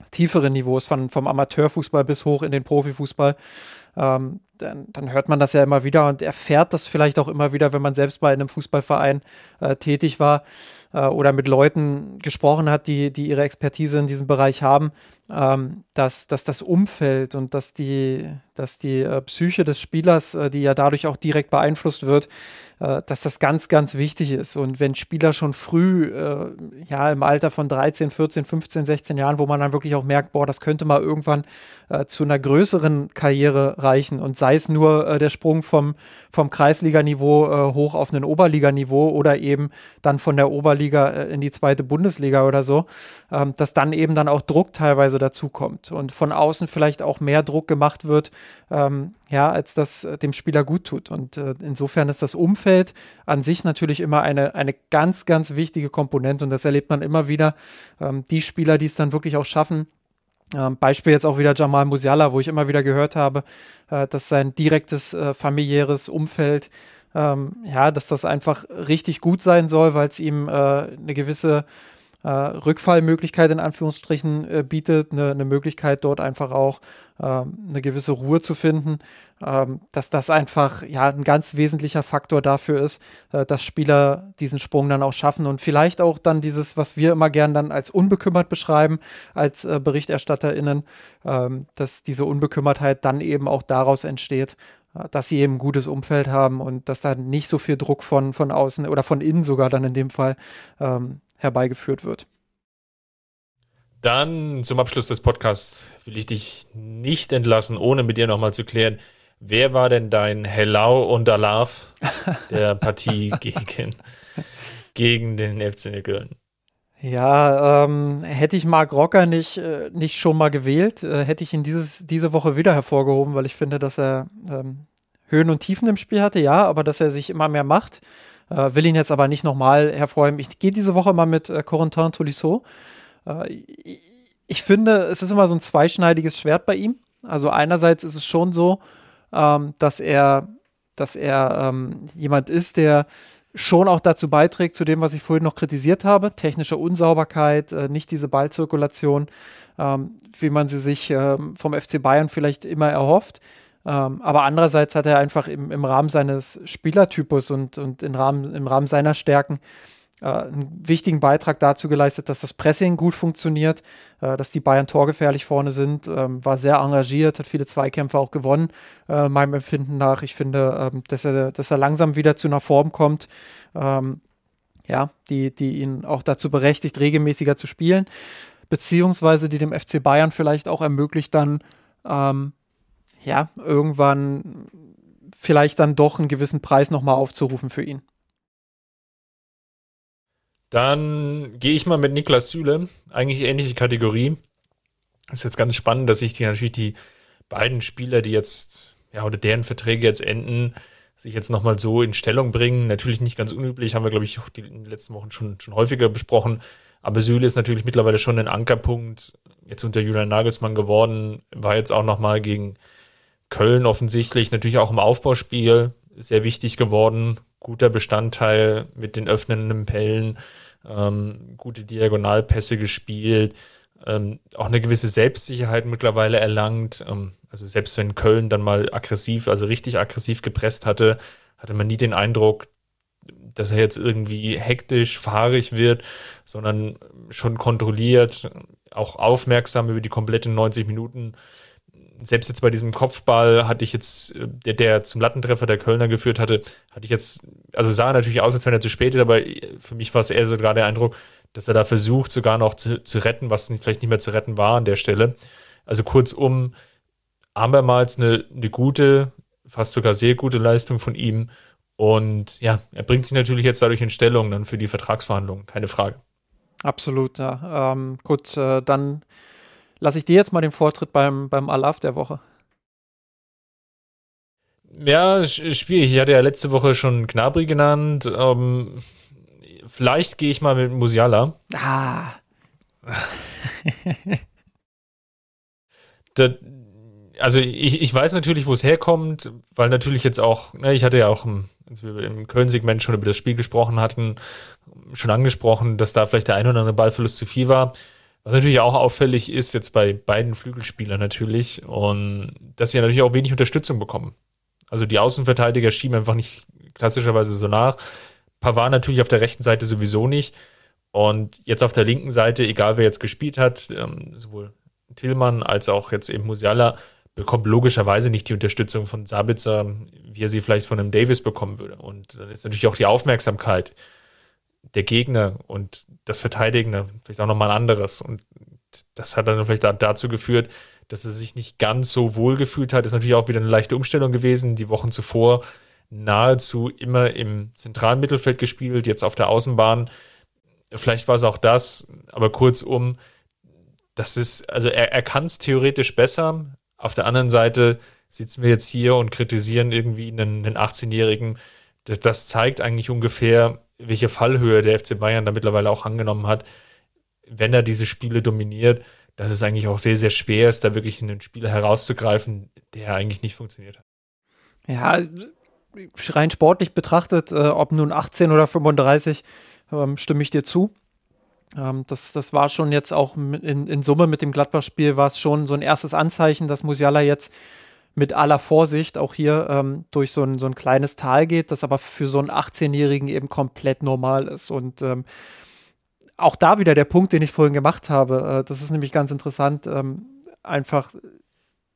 tiefere Niveaus, von, vom Amateurfußball bis hoch in den Profifußball. Ähm, dann, dann, hört man das ja immer wieder und erfährt das vielleicht auch immer wieder, wenn man selbst mal in einem Fußballverein äh, tätig war äh, oder mit Leuten gesprochen hat, die, die ihre Expertise in diesem Bereich haben, ähm, dass, dass das Umfeld und dass die, dass die äh, Psyche des Spielers, äh, die ja dadurch auch direkt beeinflusst wird, äh, dass das ganz, ganz wichtig ist. Und wenn Spieler schon früh, äh, ja, im Alter von 13, 14, 15, 16 Jahren, wo man dann wirklich auch merkt, boah, das könnte mal irgendwann äh, zu einer größeren Karriere reichen und sei es nur äh, der Sprung vom, vom Kreisliganiveau hoch auf ein Oberliganiveau oder eben dann von der Oberliga in die zweite Bundesliga oder so, ähm, dass dann eben dann auch Druck teilweise dazu kommt und von außen vielleicht auch mehr Druck gemacht wird, ähm, ja, als das äh, dem Spieler gut tut. Und äh, insofern ist das Umfeld an sich natürlich immer eine, eine ganz, ganz wichtige Komponente und das erlebt man immer wieder. Ähm, die Spieler, die es dann wirklich auch schaffen, ähm, Beispiel jetzt auch wieder Jamal Musiala, wo ich immer wieder gehört habe, äh, dass sein direktes äh, familiäres Umfeld, ähm, ja, dass das einfach richtig gut sein soll, weil es ihm eine gewisse äh, Rückfallmöglichkeit in Anführungsstrichen äh, bietet, eine, eine, Möglichkeit dort einfach auch äh, eine gewisse Ruhe zu finden, ähm, dass das einfach ja ein ganz wesentlicher Faktor dafür ist, äh, dass Spieler diesen Sprung dann auch schaffen und vielleicht auch dann dieses, was wir immer gern dann als unbekümmert beschreiben, als äh, BerichterstatterInnen, ähm, dass diese Unbekümmertheit dann eben auch daraus entsteht, äh, dass sie eben ein gutes Umfeld haben und dass da nicht so viel Druck von, von außen oder von innen sogar dann in dem Fall ähm, herbeigeführt wird. Dann zum Abschluss des Podcasts will ich dich nicht entlassen, ohne mit dir nochmal zu klären, wer war denn dein Hellau und Alaf der Partie gegen, gegen den FC Köln? Ja, ähm, hätte ich Marc Rocker nicht, äh, nicht schon mal gewählt, äh, hätte ich ihn dieses, diese Woche wieder hervorgehoben, weil ich finde, dass er ähm, Höhen und Tiefen im Spiel hatte, ja, aber dass er sich immer mehr macht. Äh, will ihn jetzt aber nicht nochmal hervorheben. Ich gehe diese Woche mal mit äh, Corentin Tolisso. Äh, ich, finde, es ist immer so ein zweischneidiges Schwert bei ihm. Also einerseits ist es schon so, ähm, dass er, dass er ähm, jemand ist, der schon auch dazu beiträgt, zu dem, was ich vorhin noch kritisiert habe, technische Unsauberkeit, äh, nicht diese Ballzirkulation, ähm, wie man sie sich ähm, vom FC Bayern vielleicht immer erhofft. Ähm, aber andererseits hat er einfach im, im Rahmen seines Spielertypus und, und im, Rahmen, im Rahmen seiner Stärken äh, einen wichtigen Beitrag dazu geleistet, dass das Pressing gut funktioniert, äh, dass die Bayern torgefährlich vorne sind, ähm, war sehr engagiert, hat viele Zweikämpfe auch gewonnen, äh, meinem Empfinden nach. Ich finde, ähm, dass, er, dass er langsam wieder zu einer Form kommt, ähm, ja, die, die ihn auch dazu berechtigt, regelmäßiger zu spielen, beziehungsweise die dem FC Bayern vielleicht auch ermöglicht, dann ähm, ja, irgendwann vielleicht dann doch einen gewissen Preis nochmal aufzurufen für ihn. Dann gehe ich mal mit Niklas Süle. Eigentlich ähnliche Kategorie. Ist jetzt ganz spannend, dass sich die natürlich die beiden Spieler, die jetzt, ja, oder deren Verträge jetzt enden, sich jetzt nochmal so in Stellung bringen. Natürlich nicht ganz unüblich, haben wir, glaube ich, die, in den letzten Wochen schon, schon häufiger besprochen. Aber Süle ist natürlich mittlerweile schon ein Ankerpunkt, jetzt unter Julian Nagelsmann geworden, war jetzt auch nochmal gegen Köln offensichtlich natürlich auch im Aufbauspiel sehr wichtig geworden. Guter Bestandteil mit den öffnenden Pellen, ähm, gute Diagonalpässe gespielt, ähm, auch eine gewisse Selbstsicherheit mittlerweile erlangt. Ähm, also selbst wenn Köln dann mal aggressiv, also richtig aggressiv gepresst hatte, hatte man nie den Eindruck, dass er jetzt irgendwie hektisch, fahrig wird, sondern schon kontrolliert, auch aufmerksam über die kompletten 90 Minuten selbst jetzt bei diesem Kopfball hatte ich jetzt, äh, der, der zum Lattentreffer der Kölner geführt hatte, hatte ich jetzt, also sah natürlich aus, als wenn er zu spät ist, aber für mich war es eher so gerade der Eindruck, dass er da versucht, sogar noch zu, zu retten, was nicht, vielleicht nicht mehr zu retten war an der Stelle. Also kurzum, abermals eine, eine gute, fast sogar sehr gute Leistung von ihm Und ja, er bringt sich natürlich jetzt dadurch in Stellung dann für die Vertragsverhandlungen, keine Frage. Absolut, ja. Ähm, gut, äh, dann lasse ich dir jetzt mal den Vortritt beim, beim Alaf der Woche. Ja, schwierig. Ich hatte ja letzte Woche schon Gnabry genannt. Ähm, vielleicht gehe ich mal mit Musiala. Ah. das, also ich, ich weiß natürlich, wo es herkommt, weil natürlich jetzt auch, ne, ich hatte ja auch, als wir im Köln-Segment schon über das Spiel gesprochen hatten, schon angesprochen, dass da vielleicht der ein oder andere Ballverlust zu viel war. Was natürlich auch auffällig ist, jetzt bei beiden Flügelspielern natürlich, und dass sie natürlich auch wenig Unterstützung bekommen. Also die Außenverteidiger schieben einfach nicht klassischerweise so nach. Pavard natürlich auf der rechten Seite sowieso nicht. Und jetzt auf der linken Seite, egal wer jetzt gespielt hat, ähm, sowohl Tillmann als auch jetzt eben Musiala, bekommt logischerweise nicht die Unterstützung von Sabitzer, wie er sie vielleicht von einem Davis bekommen würde. Und dann ist natürlich auch die Aufmerksamkeit der Gegner und das Verteidigen vielleicht auch nochmal ein anderes. Und das hat dann vielleicht dazu geführt, dass er sich nicht ganz so wohl gefühlt hat. Ist natürlich auch wieder eine leichte Umstellung gewesen. Die Wochen zuvor nahezu immer im zentralen Mittelfeld gespielt, jetzt auf der Außenbahn. Vielleicht war es auch das, aber kurzum, das ist, also er, er kann es theoretisch besser. Auf der anderen Seite sitzen wir jetzt hier und kritisieren irgendwie einen, einen 18-Jährigen. Das, das zeigt eigentlich ungefähr, welche Fallhöhe der FC Bayern da mittlerweile auch angenommen hat, wenn er diese Spiele dominiert dass es eigentlich auch sehr, sehr schwer ist, da wirklich einen Spieler herauszugreifen, der eigentlich nicht funktioniert hat. Ja, rein sportlich betrachtet, äh, ob nun 18 oder 35, ähm, stimme ich dir zu. Ähm, das, das war schon jetzt auch in, in Summe mit dem Gladbach-Spiel, war es schon so ein erstes Anzeichen, dass Musiala jetzt mit aller Vorsicht auch hier ähm, durch so ein, so ein kleines Tal geht, das aber für so einen 18-Jährigen eben komplett normal ist. Und ähm, auch da wieder der Punkt, den ich vorhin gemacht habe. Äh, das ist nämlich ganz interessant, ähm, einfach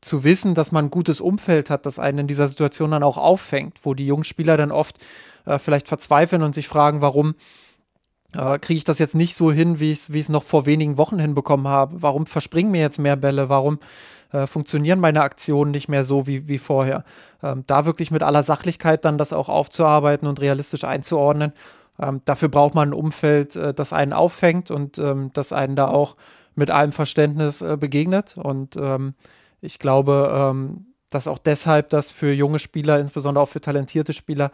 zu wissen, dass man ein gutes Umfeld hat, das einen in dieser Situation dann auch auffängt, wo die jungen Spieler dann oft äh, vielleicht verzweifeln und sich fragen, warum äh, kriege ich das jetzt nicht so hin, wie ich es noch vor wenigen Wochen hinbekommen habe? Warum verspringen mir jetzt mehr Bälle? Warum äh, funktionieren meine Aktionen nicht mehr so wie, wie vorher? Ähm, da wirklich mit aller Sachlichkeit dann das auch aufzuarbeiten und realistisch einzuordnen ähm, dafür braucht man ein Umfeld, äh, das einen auffängt und ähm, das einen da auch mit allem Verständnis äh, begegnet. Und ähm, ich glaube, ähm, dass auch deshalb das für junge Spieler, insbesondere auch für talentierte Spieler,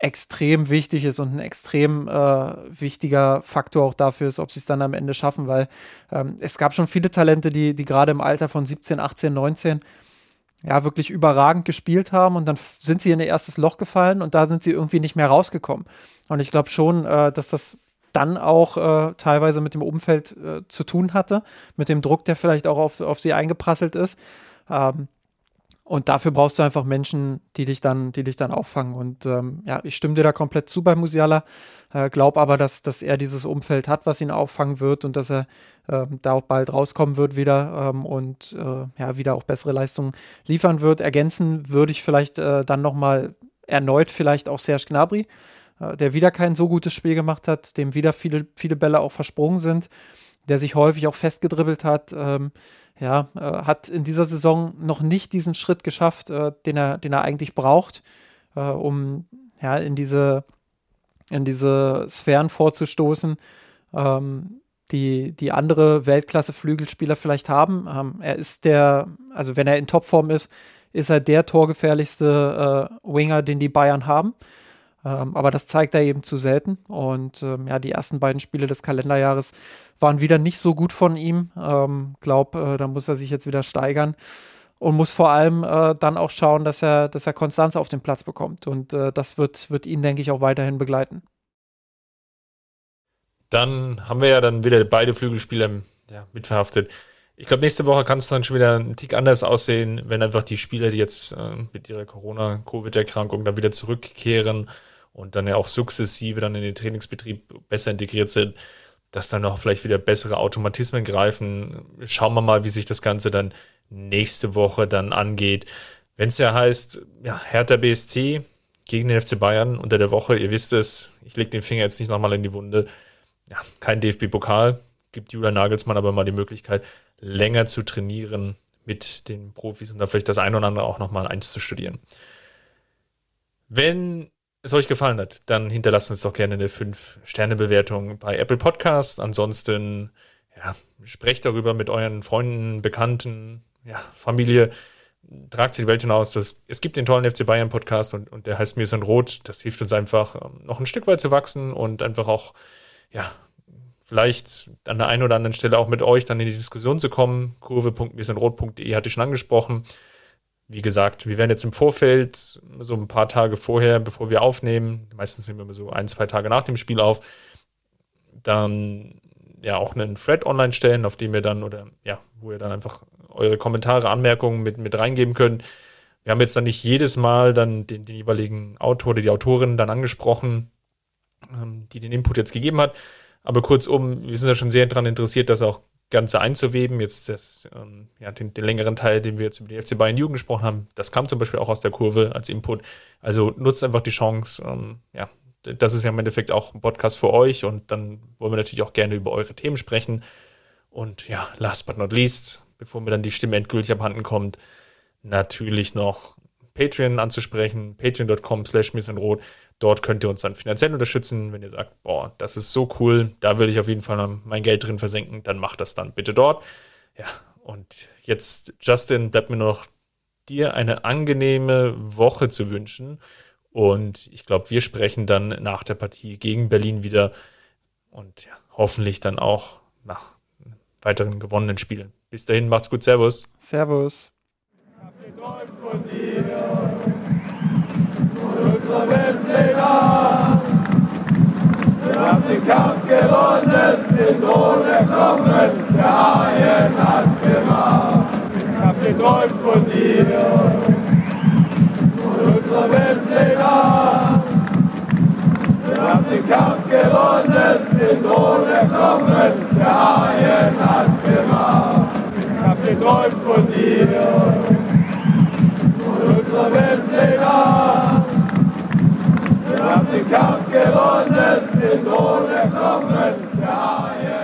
extrem wichtig ist und ein extrem äh, wichtiger Faktor auch dafür ist, ob sie es dann am Ende schaffen, weil ähm, es gab schon viele Talente, die, die gerade im Alter von 17, 18, 19 ja, wirklich überragend gespielt haben und dann sind sie in ihr erstes Loch gefallen und da sind sie irgendwie nicht mehr rausgekommen. Und ich glaube schon, äh, dass das dann auch äh, teilweise mit dem Umfeld äh, zu tun hatte, mit dem Druck, der vielleicht auch auf, auf sie eingeprasselt ist. Ähm, und dafür brauchst du einfach Menschen, die dich dann, die dich dann auffangen. Und ähm, ja, ich stimme dir da komplett zu bei Musiala. Äh, glaub aber, dass, dass er dieses Umfeld hat, was ihn auffangen wird und dass er ähm, da auch bald rauskommen wird wieder ähm, und äh, ja, wieder auch bessere Leistungen liefern wird. Ergänzen würde ich vielleicht äh, dann nochmal erneut vielleicht auch Serge Gnabry, äh, der wieder kein so gutes Spiel gemacht hat, dem wieder viele, viele Bälle auch versprungen sind, der sich häufig auch festgedribbelt hat. Ähm, ja, äh, hat in dieser Saison noch nicht diesen Schritt geschafft, äh, den, er, den er eigentlich braucht, äh, um ja, in diese, in diese Sphären vorzustoßen, ähm, die, die andere Weltklasse-Flügelspieler vielleicht haben. Ähm, er ist der, also wenn er in Topform ist, ist er der torgefährlichste äh, Winger, den die Bayern haben. Ähm, aber das zeigt er eben zu selten. Und ähm, ja, die ersten beiden Spiele des Kalenderjahres waren wieder nicht so gut von ihm. Ähm, glaub, äh, da muss er sich jetzt wieder steigern und muss vor allem äh, dann auch schauen, dass er, dass er Konstanz auf den Platz bekommt. Und äh, das wird, wird ihn, denke ich, auch weiterhin begleiten. Dann haben wir ja dann wieder beide Flügelspieler ja, mitverhaftet. Ich glaube, nächste Woche kann es dann schon wieder ein Tick anders aussehen, wenn einfach die Spieler, die jetzt äh, mit ihrer Corona-Covid-Erkrankung dann wieder zurückkehren, und dann ja auch sukzessive dann in den Trainingsbetrieb besser integriert sind, dass dann auch vielleicht wieder bessere Automatismen greifen. Schauen wir mal, wie sich das Ganze dann nächste Woche dann angeht. Wenn es ja heißt, ja, Hertha BSC gegen den FC Bayern unter der Woche, ihr wisst es, ich lege den Finger jetzt nicht nochmal in die Wunde. Ja, kein DFB-Pokal, gibt Julian Nagelsmann aber mal die Möglichkeit, länger zu trainieren mit den Profis und da vielleicht das ein oder andere auch nochmal einzustudieren. Wenn es euch gefallen hat, dann hinterlasst uns doch gerne eine 5-Sterne-Bewertung bei Apple Podcast. Ansonsten, ja, sprecht darüber mit euren Freunden, Bekannten, ja, Familie. Tragt sie die Welt hinaus. Das, es gibt den tollen FC Bayern Podcast und, und der heißt Mir ein Rot. Das hilft uns einfach, ähm, noch ein Stück weit zu wachsen und einfach auch, ja, vielleicht an der einen oder anderen Stelle auch mit euch dann in die Diskussion zu kommen. Kurve.mirsinrot.de hatte ich schon angesprochen wie gesagt, wir werden jetzt im Vorfeld, so ein paar Tage vorher, bevor wir aufnehmen, meistens nehmen wir so ein, zwei Tage nach dem Spiel auf, dann ja auch einen Thread online stellen, auf dem ihr dann oder ja, wo ihr dann einfach eure Kommentare, Anmerkungen mit, mit reingeben könnt. Wir haben jetzt dann nicht jedes Mal dann den, den jeweiligen Autor oder die Autorin dann angesprochen, ähm, die den Input jetzt gegeben hat. Aber kurzum, wir sind da schon sehr daran interessiert, dass auch Ganze einzuweben. Jetzt das, ähm, ja, den, den, längeren Teil, den wir jetzt über die FC Bayern Jugend gesprochen haben, das kam zum Beispiel auch aus der Kurve als Input. Also nutzt einfach die Chance. Ähm, ja, das ist ja im Endeffekt auch ein Podcast für euch und dann wollen wir natürlich auch gerne über eure Themen sprechen. Und ja, last but not least, bevor mir dann die Stimme endgültig abhanden kommt, natürlich noch Patreon anzusprechen, patreon.com slash rot. Dort könnt ihr uns dann finanziell unterstützen. Wenn ihr sagt, boah, das ist so cool, da würde ich auf jeden Fall mein Geld drin versenken, dann macht das dann bitte dort. Ja, und jetzt, Justin, bleibt mir noch dir eine angenehme Woche zu wünschen. Und ich glaube, wir sprechen dann nach der Partie gegen Berlin wieder und ja, hoffentlich dann auch nach weiteren gewonnenen Spielen. Bis dahin, macht's gut. Servus. Servus unseren Plenum. Wir haben den Kampf gewonnen, den ohne Kommen, der Haien hat's gemacht. Ich hab geträumt von dir, von unserem Plenum. Wir haben den Kampf gewonnen, den ohne Kommen, der Haien hat's gemacht. Ich hab geträumt von dir, von unserem Plenum. Wir haben den Kampf gewonnen, mit ohne Knochen, der Eier.